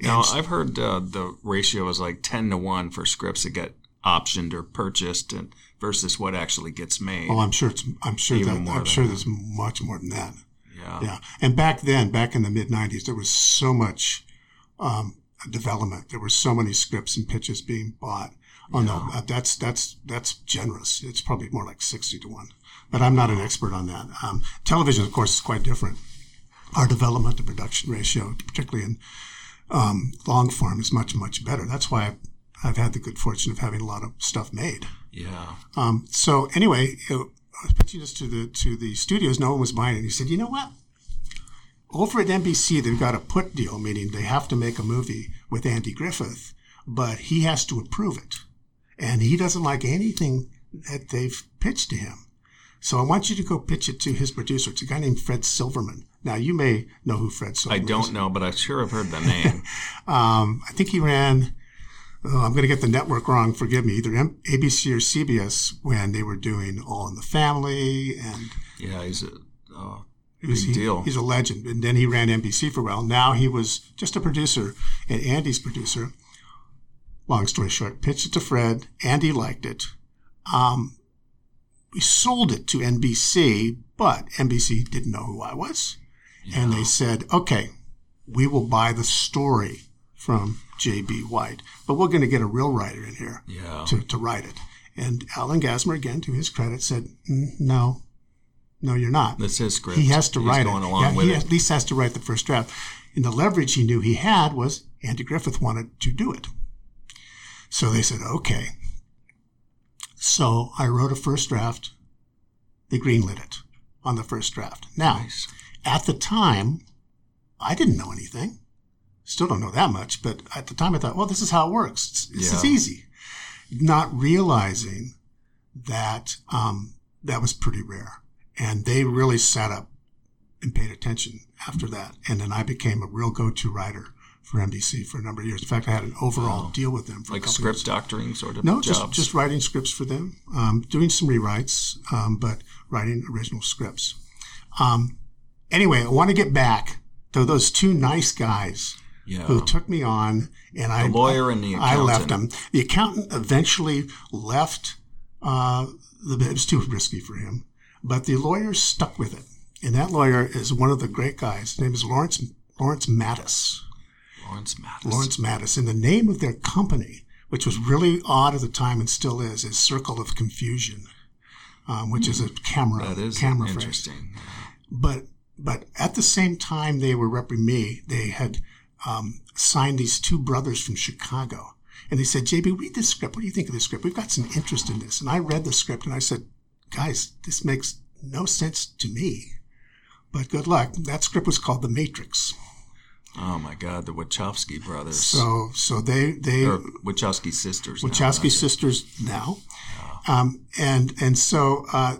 And now, I've heard uh, the ratio is like 10 to 1 for scripts that get optioned or purchased and versus what actually gets made. oh, I'm sure it's I'm sure that I'm sure that. there's much more than that. yeah. Yeah, and back then, back in the mid '90s, there was so much um, development. There were so many scripts and pitches being bought. Oh no, uh, that's that's that's generous. It's probably more like sixty to one. But I'm not an expert on that. Um, television, of course, is quite different. Our development to production ratio, particularly in um, long form, is much much better. That's why I've, I've had the good fortune of having a lot of stuff made. Yeah. Um, so anyway, you know, I was pitching this to the to the studios. No one was buying it. He said, "You know what? Over at NBC, they've got a put deal, meaning they have to make a movie with Andy Griffith, but he has to approve it, and he doesn't like anything that they've pitched to him. So I want you to go pitch it to his producer. It's a guy named Fred Silverman. Now you may know who Fred I Silverman is. don't know, but I sure have heard the name. Um, I think he ran. Oh, I'm going to get the network wrong. Forgive me. Either M- ABC or CBS when they were doing All in the Family, and yeah, he's a was, big he- deal. he's a legend. And then he ran NBC for a while. Now he was just a producer and Andy's producer. Long story short, pitched it to Fred. Andy liked it. Um, we sold it to NBC, but NBC didn't know who I was. And they said, okay, we will buy the story from J.B. White, but we're going to get a real writer in here Yeah. to, to write it. And Alan Gasmer, again, to his credit, said, "Mm, no, no, you're not. That's his script. He has to He's write going it. along Yeah, with he it. at least has to write the first draft. And the leverage he knew he had was Andy Griffith wanted to do it. So they said, okay. So I wrote a first draft. They greenlit it on the first draft. Now, Nice. at the time, I didn't know anything. Still don't know that much, but at the time I thought, well, this is how it works. This is easy. Not realizing that um, that was pretty rare. And they really sat up and paid attention after that. And then I became a real go-to writer for NBC for a number of years. In fact, I had an overall Wow. deal with them for Like script years. doctoring sort of No, jobs. just just writing scripts for them, um, doing some rewrites, um, but writing original scripts. Um, anyway, I want to get back to those two nice guys yeah. who took me on, and I lawyer and the I left them. The accountant eventually left. Uh, the, it was too risky for him, but the lawyer stuck with it, and that lawyer is one of the great guys. His name is Lawrence Lawrence Mattis. Lawrence Mattis. Lawrence Mattis. And the name of their company, which was really odd at the time and still is, is Circle of Confusion, um, which is a camera That is camera phrase. interesting. But but at the same time they were repping me, they had um, signed these two brothers from Chicago. And they said, JB, read this script. What do you think of this script? We've got some interest in this. And I read the script and I said, guys, this makes no sense to me. But good luck. That script was called The Matrix. Oh my God, the Wachowski brothers. So so they they or Wachowski sisters. now, Wachowski it. sisters now, um, and and so uh,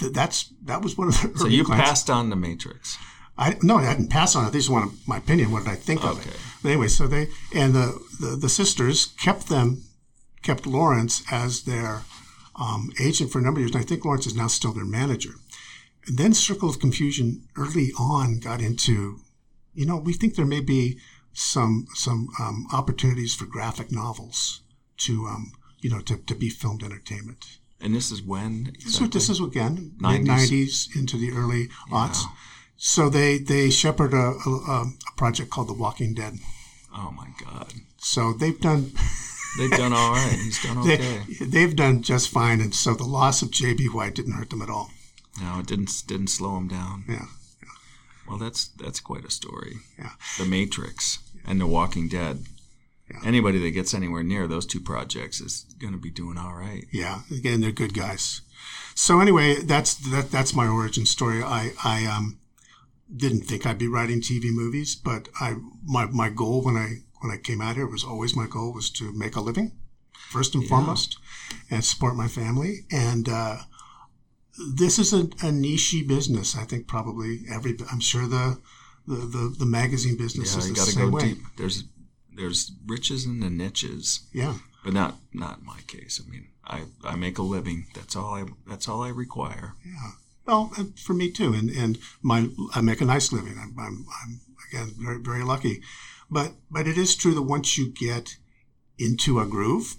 th- that's that was one of the. So you clients. passed on the Matrix. I no, I didn't pass on it. They just wanted my opinion. What did I think of it? But anyway, so they and the, the the sisters kept them kept Lawrence as their um, agent for a number of years, and I think Lawrence is now still their manager. And then Circle of Confusion early on got into, you know, we think there may be some some um, opportunities for graphic novels to um, you know to, to be filmed entertainment. And this is when This is this is again 90s. mid nineties into the early aughts. So they they shepherd a, a, a project called The Walking Dead. Oh my God, So they've done they've done all right. He's done they, okay. they've done just fine, and so the loss of J.B. White didn't hurt them at all. No, it didn't didn't slow them down. Yeah, Well, that's that's quite a story. yeah, The Matrix and The Walking Dead. Anybody that gets anywhere near those two projects is going to be doing all right. yeah. Again, they're good guys. So anyway, that's that, that's my origin story. I I um didn't think I'd be writing TV movies, but I my my goal when I when I came out here it was always my goal was to make a living, first and foremost, and support my family. And uh, this is a, a niche business. I think probably every. I'm sure the the the, the magazine business Yeah, is you the same go way. deep. There's there's riches in the niches, Yeah. but not not in my case. I mean, I I make a living. That's all I that's all I require. Yeah. Well, for me too, and and my I make a nice living. I'm I'm, I'm again very very lucky, but but it is true that once you get into a groove,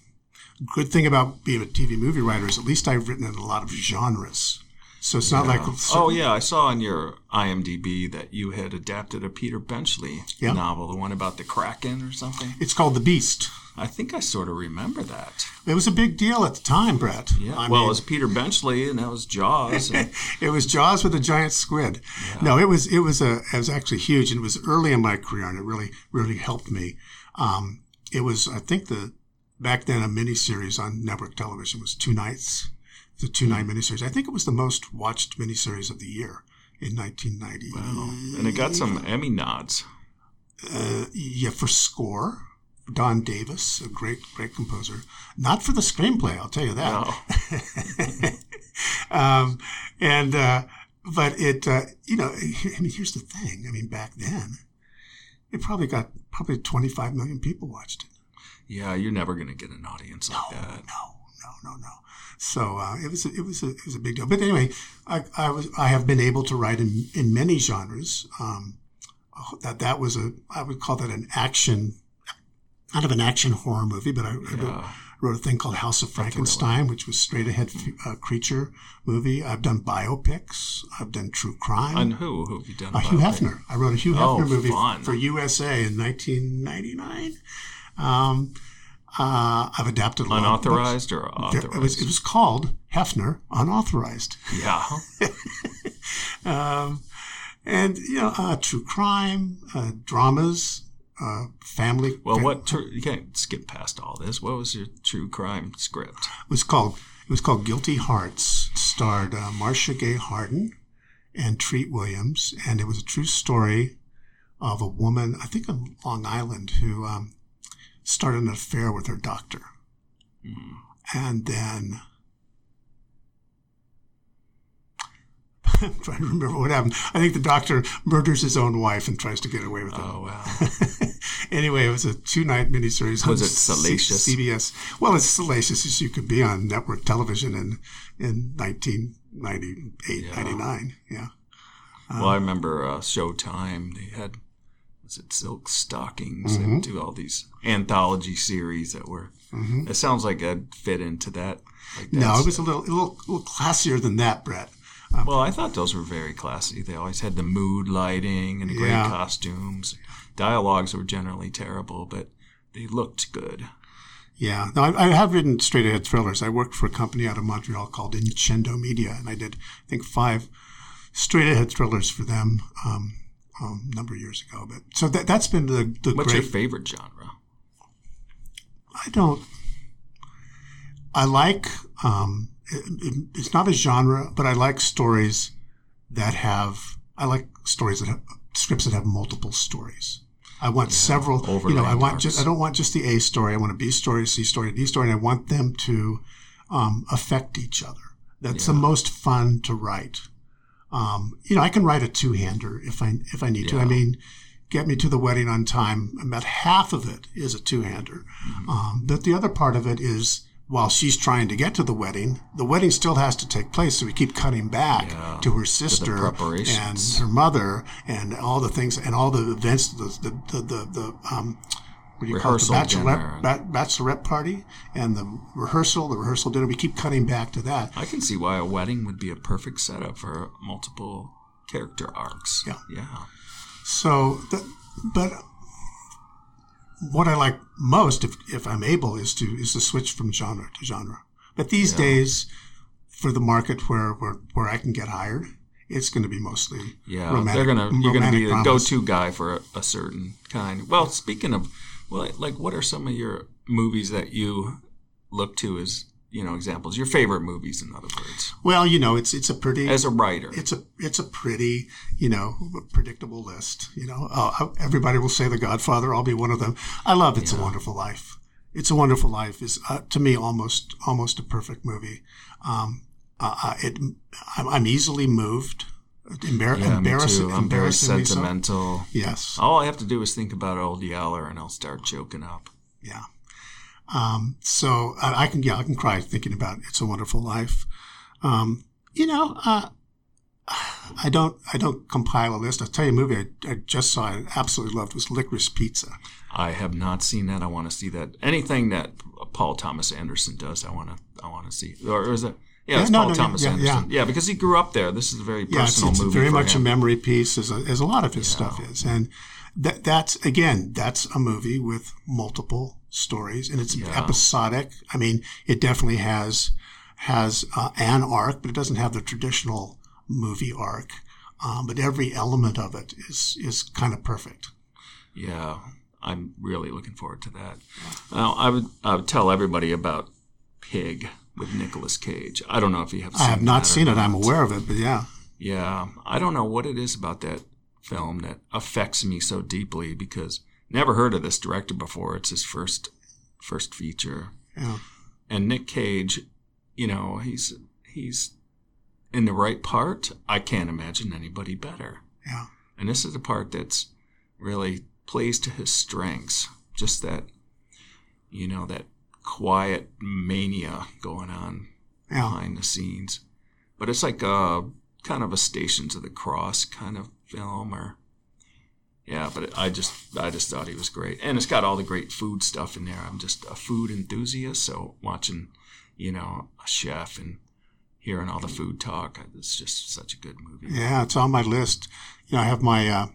good thing about being a TV movie writer is at least I've written in a lot of genres. So it's not like Oh yeah, I saw on your IMDb that you had adapted a Peter Benchley Yeah. novel, the one about the Kraken or something. it's called The Beast. I think I sort of remember that. It was a big deal at the time, Brett. Yeah. I well, mean- it was Peter Benchley, and that was Jaws. And, it was Jaws with a giant squid. No, it was it was a it was actually huge, and it was early in my career, and it really really helped me. Um, it was I think the back then a miniseries on network television was two nights. the two night miniseries. I think it was the most watched miniseries of the year in 1990. and it got some Emmy nods. Uh, yeah, for score. Don Davis, a great, great composer. Not for the screenplay, I'll tell you that. No. um, and uh, but it, uh, you know, I mean, here's the thing. I mean, back then, it probably got probably 25 million people watched it. Yeah, you're never going to get an audience like that. No, no, no, no. So uh, it was a, it was a, it was a big deal. But anyway, I, I was I have been able to write in in many genres. Um, that that was a I would call that an action, kind of an action horror movie. But I, I wrote, wrote a thing called House of Frankenstein, which was straight ahead uh, creature movie. I've done biopics. I've done true crime. And who? Who have you done? Uh, Hugh? Hefner. I wrote a Hugh Oh, Hefner movie fun. for USA in 1999. Um, uh, I've adapted a lot of books. Unauthorized or authorized? It was, it was called Hefner Unauthorized. yeah. Um, and, you know, uh, true crime, uh, dramas, uh, family. Well, fam- what? Tr- you can't skip past all this. What was your true crime script? It was called, it was called Guilty Hearts. It starred uh, Marcia Gay Harden and Treat Williams. And it was a true story of a woman, I think on Long Island, who um, started an affair with her doctor. Hmm. And then I'm trying to remember what happened. I think the doctor murders his own wife and tries to get away with it. Oh wow. anyway, it was a two-night miniseries. Was on it salacious? CBS. Well, as salacious as you could be on network television in in 1998, Yeah. 99. Yeah. well, I remember uh, Showtime. They had was it Silk Stockings Mm-hmm. and do all these anthology series that were. Mm-hmm. It sounds like I'd fit into that. Like No, it was a little, a little, a little classier than that, Brett. Well, I thought those were very classy. They always had the mood lighting and the great Yeah. costumes. Dialogues were generally terrible, but they looked good. Yeah, no, I, I have written straight ahead thrillers. I worked for a company out of Montreal called Incendo Media, and I did, I think, five straight ahead thrillers for them um, um, a number of years ago. But so that that's been the the What's great. your favorite genre? I don't. I like. Um, it, it- it's not a genre, but I like stories that have. I like stories that have scripts that have multiple stories. I want several. You know, I want just. I don't want just the A story. I want a B story, a C story, a D story, and I want them to um, affect each other. That's the most fun to write. Um, you know, I can write a two-hander if I if I need to. I mean, get me to the wedding on time. About half of it is a two-hander, Mm-hmm. um, but the other part of it is while she's trying to get to the wedding, the wedding still has to take place. So we keep cutting back Yeah, to her sister and her mother and all the things and all the events, the the the, the, the um, what do you Rehearsal call it? The bachelorette, ba- bachelorette party and the rehearsal, the rehearsal dinner. We keep cutting back to that. I can see why a wedding would be a perfect setup for multiple character arcs. Yeah. Yeah. So, the, but what I like most, if, if I'm able, is to is to switch from genre to genre. But these Yeah. days, for the market where, where where I can get hired, it's going to be mostly Yeah, romantic- they're gonna you're gonna be the go-to guy for a, a certain kind. Well, speaking of, well, like what are some of your movies that you look to as you know examples? Your favorite movies, in other words, Well, you know, it's it's a pretty as a writer. it's a it's a pretty you know predictable list. You know, uh, everybody will say The Godfather. I'll be one of them. I love It's a Wonderful Life. It's a Wonderful Life is uh, to me almost almost a perfect movie. Um, uh, uh, it I'm, I'm easily moved, embar- yeah, embarrassing. I'm very embarrassingly so. sentimental. Yes, All I have to do is think about old Yeller, and I'll start choking up. yeah. Um, so I, I can yeah I can cry thinking about It's a Wonderful Life. Um, you know, uh, I don't I don't compile a list. I'll tell you a movie I, I just saw I absolutely loved was Licorice Pizza. I have not seen that. I want to see that. Anything that Paul Thomas Anderson does, I want to. I want to see. Or is it? Yeah, it's Yeah, no, Paul no, Thomas yeah, Anderson. Yeah. yeah. because he grew up there. This is a very Yeah, it's, personal it's movie. very much him. a memory piece, as a, as a lot of his stuff is, and that that's again that's a movie with multiple stories, and it's Yeah. episodic. I mean, it definitely has has uh, an arc, but it doesn't have the traditional movie arc. Um, but every element of it is is kind of perfect. Yeah, I'm really looking forward to that. Now, I would I would tell everybody about Pig with Nicolas Cage. I don't know if you have. Seen I have not seen it. I'm aware of it, but yeah, Yeah, I don't know what it is about that film that affects me so deeply because never heard of this director before. It's his first first feature, yeah, and Nick Cage, you know, he's he's in the right part. I can't imagine anybody better. yeah. And this is the part that's really plays to his strengths. Just that, you know, that quiet mania going on Yeah, behind the scenes. But it's like a kind of a Stations of the Cross kind of film, or yeah. But it, I just I just thought he was great, and it's got all the great food stuff in there. I'm just a food enthusiast, so watching, you know, a chef and hearing all the food talk, it's just such a good movie. yeah. It's on my list. You know, I have my uh,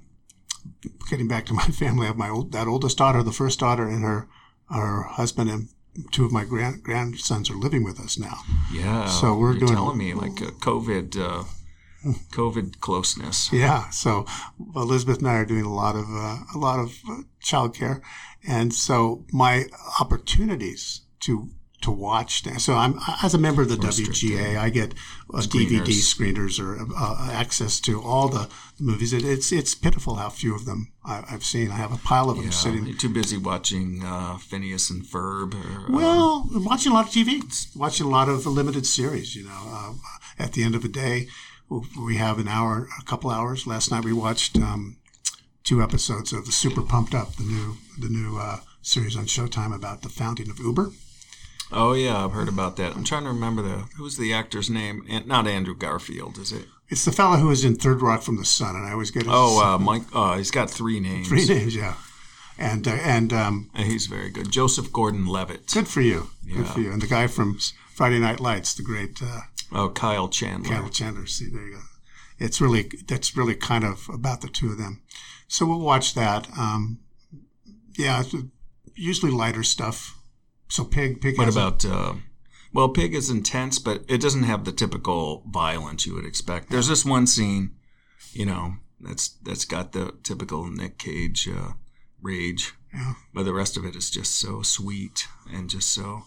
getting back to my family. I have my old, that oldest daughter, the first daughter, and her her husband and two of my grand, grandsons are living with us now. Yeah. So we're you're doing- telling me like a COVID, uh, COVID closeness. Yeah. So Elizabeth and I are doing a lot of uh, a lot of uh, childcare, and so my opportunities to to watch. So I'm as a member of the. WGA, I get uh, DVD Screeners. or uh, access to all the movies. It, it's it's pitiful how few of them I, I've seen. I have a pile of them Yeah, sitting. you're too busy watching uh, Phineas and Ferb. Or, uh, Well, watching a lot of TV, watching a lot of limited series. You know, uh, at the end of the day, we have an hour, a couple hours. Last night we watched um, two episodes of the Super Pumped Up, the new the new uh, series on Showtime about the founding of Uber. oh yeah, I've heard about that. I'm trying to remember the who's the actor's name. An- Not Andrew Garfield, is it? It's the fellow who was in Third Rock from the Sun, and I always get his Oh, uh, Mike. Uh, he's got three names. three names. Yeah, and uh, and um, And he's very good. Joseph Gordon-Levitt. good for you, good for you. And the guy from Friday Night Lights, the great uh, Oh, Kyle Chandler. Kyle Chandler. See, there you go. It's really that's really kind of about the two of them. So we'll watch that. Um, yeah, it's usually lighter stuff. So Pig, Pig. What has a- about? Uh, well, Pig is intense, but it doesn't have the typical violence you would expect. There's this one scene, you know, that's that's got the typical Nick Cage uh, rage, Yeah. but the rest of it is just so sweet and just so.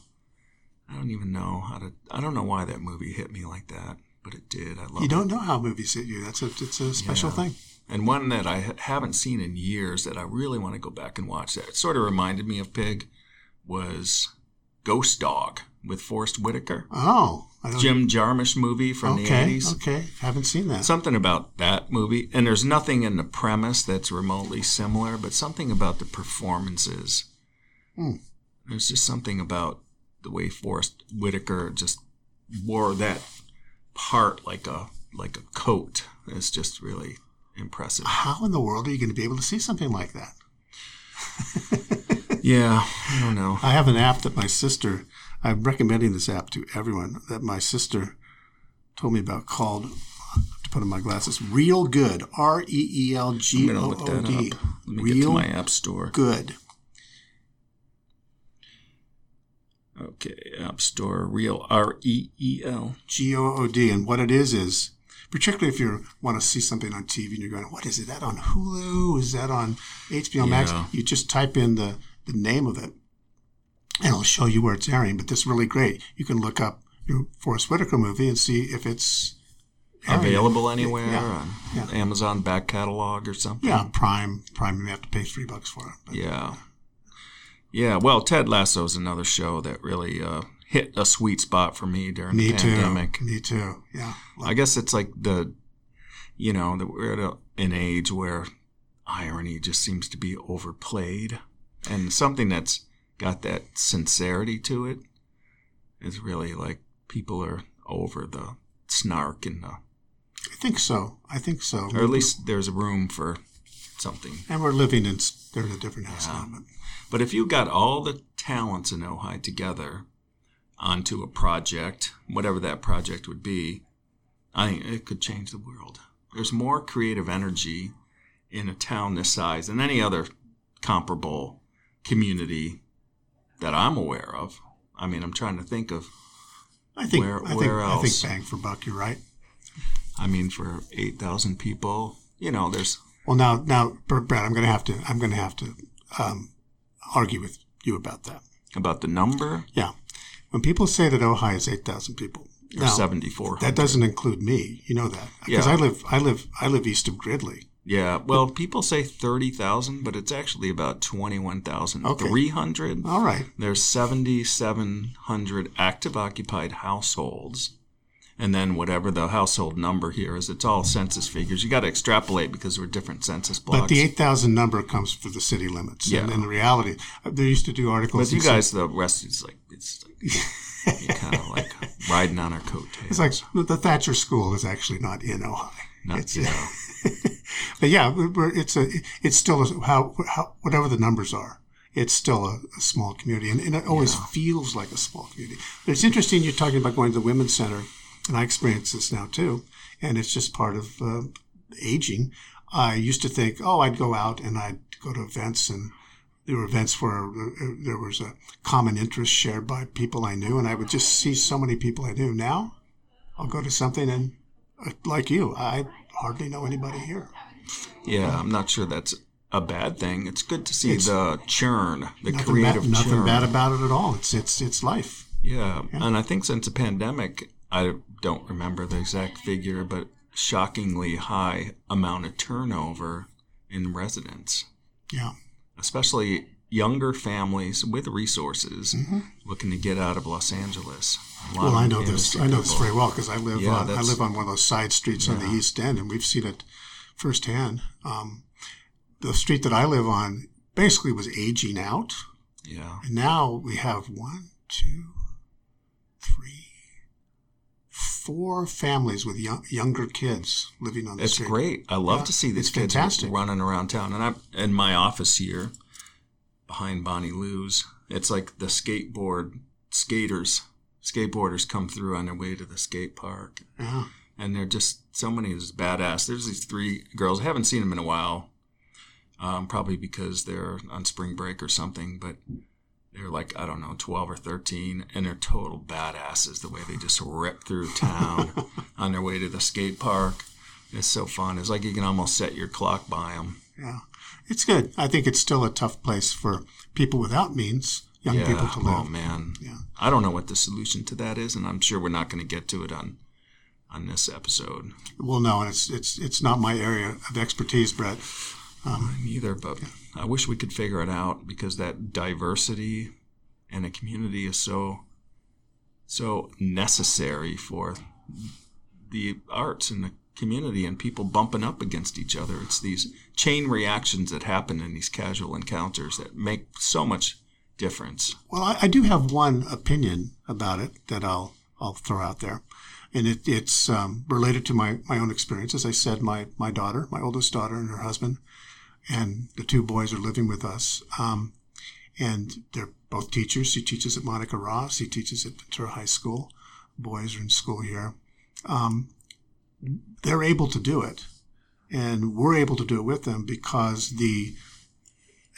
I don't even know how to. I don't know why that movie hit me like that, but it did. I love You don't know how movies hit you. That's a it's a special Yeah. thing. And one that I haven't seen in years that I really want to go back and watch that it sort of reminded me of Pig was Ghost Dog with Forest Whitaker. Oh, I Jim Jarmusch movie from okay, the 80s. okay, haven't seen that. Something about that movie, and there's nothing in the premise that's remotely similar, but something about the performances. Hmm. There's just something about the way Forest Whitaker just wore that part like a like a coat. It's just really impressive. How in the world are you going to be able to see something like that? Yeah, I don't know. I have an app that my sister, I'm recommending this app to everyone that my sister told me about called, to put on my glasses, Real Good. R E E L G O O D. up. Let me get to Real my app store. Good. Okay, App Store. Real R E E L. G O O D. And what it is is, particularly if you want to see something on TV and you're going, what is it? That on Hulu? Is that on HBO Max? Yeah. You just type in the, the name of it and it'll show you where it's airing. But this is really great. You can look up your Forest Whitaker movie and see if it's airing. Available anywhere Yeah. on Yeah. Amazon back catalog or something. Yeah, Prime. Prime, you may have to pay three bucks for it. But Yeah. Yeah, well, Ted Lasso is another show that really uh, hit a sweet spot for me during Me the too. pandemic. Me too. Yeah. I guess it's like the, you know, that we're at a, an age where irony just seems to be overplayed, and something that's got that sincerity to it is really like people are over the snark and the, I think so. I think so. or at least there's a room for something. And we're living in, they're in a different house now. But But if you got all the talents in Ojai together onto a project, whatever that project would be, I think it could change the world. There's more creative energy in a town this size than any other comparable community that I'm aware of. I mean, I'm trying to think of, I think, Where- I think, where I think else? bang for buck, you're right. I mean, for 8,000 people, you know, there's, Well, now, now, Brad, I'm going to have to, I'm going to have to um, argue with you about that. about the number, Yeah. When people say that Ojai is 8,000 people, or now, 74. that doesn't include me. You know that because Yeah. I live, I live, I live east of Gridley. Yeah, well, people say 30,000, but it's actually about 21,300. Okay. All right. There's 7,700 active occupied households. And then whatever the household number here is, it's all census figures. You got to extrapolate because we're different census blocks. But the 8,000 number comes for the city limits. Yeah. And in reality, they used to do articles. But you that said- guys, the rest is like, it's like, you're kind of like riding on our coattails. It's like the Thatcher School is actually not in Ojai. Not, it's, you know, but yeah, we're- it's a, it's still a, how, how whatever the numbers are, it's still a, a small community, and, and it always feels like a small community. But it's interesting you're talking about going to the women's center, and I experience this now too, and it's just part of uh, aging. I used to think, oh, I'd go out and I'd go to events and. There were events where uh, there was a common interest shared by people I knew, and I would just see so many people I knew. Now, I'll go to something and, uh, like you, I hardly know anybody here. yeah, I'm not sure that's a bad thing. It's good to see It's- the churn, the Nothing, creative bad, nothing churn. bad about it at all. It's it's it's life. Yeah. and I think since the pandemic, I don't remember the exact figure, but shockingly high amount of turnover in residents, Yeah, especially younger families with resources looking to get out of Los Angeles. Mm-hmm. well, I know this. I know this very well because I live Yeah, on, I live on one of those side streets on the East End, and we've seen it firsthand. Um, the street that I live on basically was aging out, Yeah. and now we have one, two, three, four families with young, younger kids living on the It's street. It's great. I love Yeah, to see these kids fantastic. running around town. And I'm in my office here behind Bonnie Lu's. It's like the skateboard skaters skateboarders come through on their way to the skate park. Yeah. And they're just so many is badass. There's these three girls. I haven't seen them in a while. Um, probably because they're on spring break or something, but they're like, I don't know, 12 or 13, and they're total badasses the way they just rip through town on their way to the skate park. It's so fun. It's like you can almost set your clock by them. Yeah. It's good. I think it's still a tough place for people without means, young yeah. people to oh, live. Oh, man. Yeah. I don't know what the solution to that is, and I'm sure we're not going to get to it on on this episode. Well, no, and it's it's it's not my area of expertise, Brett. Um, Neither, but I wish we could figure it out because that diversity in a community is so so necessary for the arts and the community and people bumping up against each other. It's these chain reactions that happen in these casual encounters that make so much difference. Well, I, I do have one opinion about it that I'll I'll throw out there, and it, it's um, related to my, my own experience. As I said, my my daughter, my oldest daughter, and her husband, and the two boys are living with us, um, and they're both teachers. She teaches at Monica Ros. He teaches at Ventura High School. Boys are in school here. Um, they're able to do it, and we're able to do it with them because the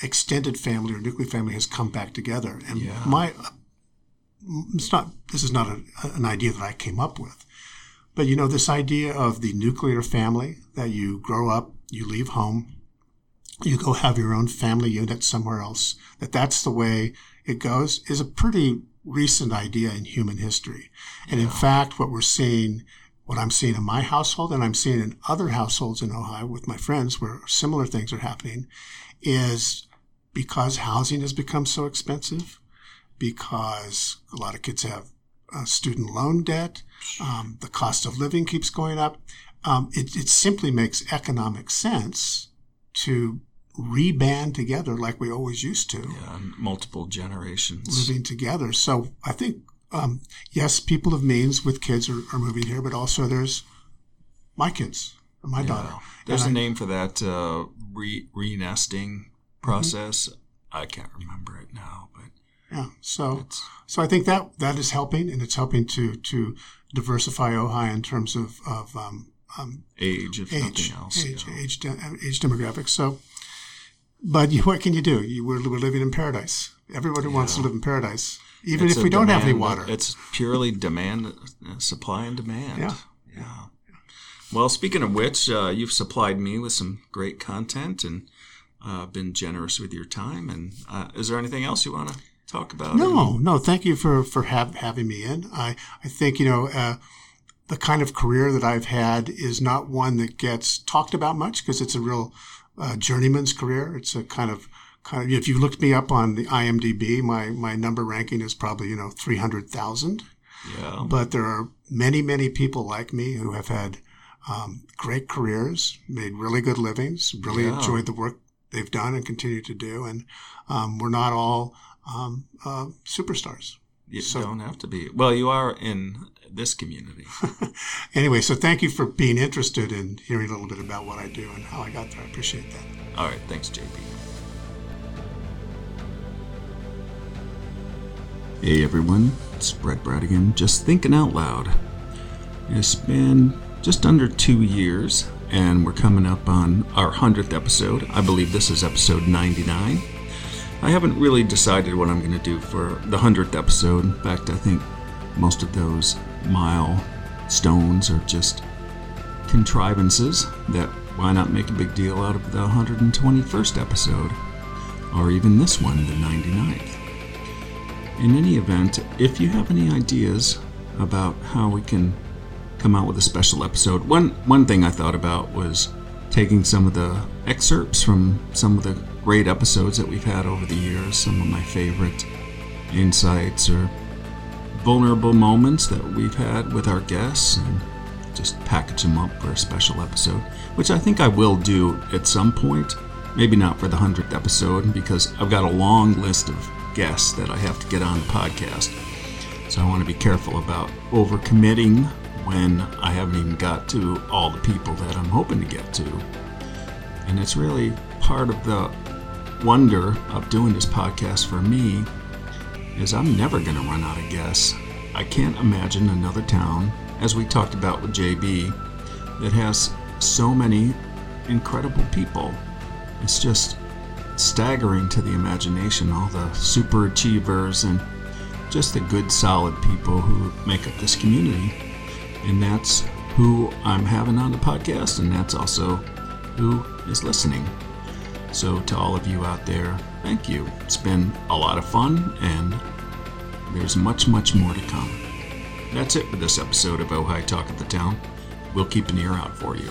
extended family or nuclear family has come back together. And Yeah. my, it's not. This is not a, an idea that I came up with, but you know this idea of the nuclear family that you grow up, you leave home, you go have your own family unit somewhere else. That that's the way it goes is a pretty recent idea in human history. And in fact, what we're seeing, what I'm seeing in my household and I'm seeing in other households in Ojai with my friends where similar things are happening is because housing has become so expensive, because a lot of kids have uh, student loan debt, um, the cost of living keeps going up. Um, it, it simply makes economic sense to reband together like we always used to Yeah, multiple generations. living together. So I think, um, yes, people of means with kids are, are moving here, but also there's my kids, my Yeah. daughter. There's And a I- name for that uh, re re-nesting process. I can't remember it now, but Yeah. So, so I think that that is helping, and it's helping to to diversify Ojai in terms of of um, um, age, if age, nothing else. age, yeah. age, de- age demographics. So, but you, what can you do? You, we're, we're living in paradise. Everybody wants to live in paradise, even It's if we don't have any water. It's purely demand, uh, supply and demand. Yeah. Yeah. Well, speaking of which, uh, you've supplied me with some great content and uh, been generous with your time. And uh, is there anything else you want to talk about? No, no. Thank you for for have, having me in. I I think you know uh, the kind of career that I've had is not one that gets talked about much because it's a real uh, journeyman's career. It's a kind of kind of if you looked me up on the IMDb, my my number ranking is probably you know three hundred thousand. Yeah. But there are many many people like me who have had um, great careers, made really good livings, really Yeah. enjoyed the work they've done and continue to do, and um, we're not all um, uh, superstars. You So- don't have to be. Well, you are in this community. Anyway, so thank you for being interested in hearing a little bit about what I do and how I got there. I appreciate that. All right. Thanks, JB. Hey everyone, it's Brett Bradigan, just thinking out loud. It's been just under two years, and we're coming up on our 100th episode. I believe this is episode 99. I haven't really decided what I'm going to do for the 100th episode. In fact, I think most of those milestones are just contrivances that why not make a big deal out of the 121st episode? Or even this one, the 99th. In any event, if you have any ideas about how we can come out with a special episode, one one thing I thought about was taking some of the excerpts from some of the great episodes that we've had over the years, some of my favorite insights or vulnerable moments that we've had with our guests and just package them up for a special episode, which I think I will do at some point. Maybe not for the 100th episode because I've got a long list of guests that I have to get on the podcast. So I want to be careful about overcommitting when I haven't even got to all the people that I'm hoping to get to. And it's really part of the wonder of doing this podcast for me is I'm never going to run out of guests. I can't imagine another town, as we talked about with JB, that has so many incredible people. It's just staggering to the imagination, all the super achievers and just the good, solid people who make up this community. And that's who I'm having on the podcast, and that's also who is listening. So, to all of you out there, thank you. It's been a lot of fun, and there's much, much more to come. That's it for this episode of Ojai Talk of the Town. We'll keep an ear out for you.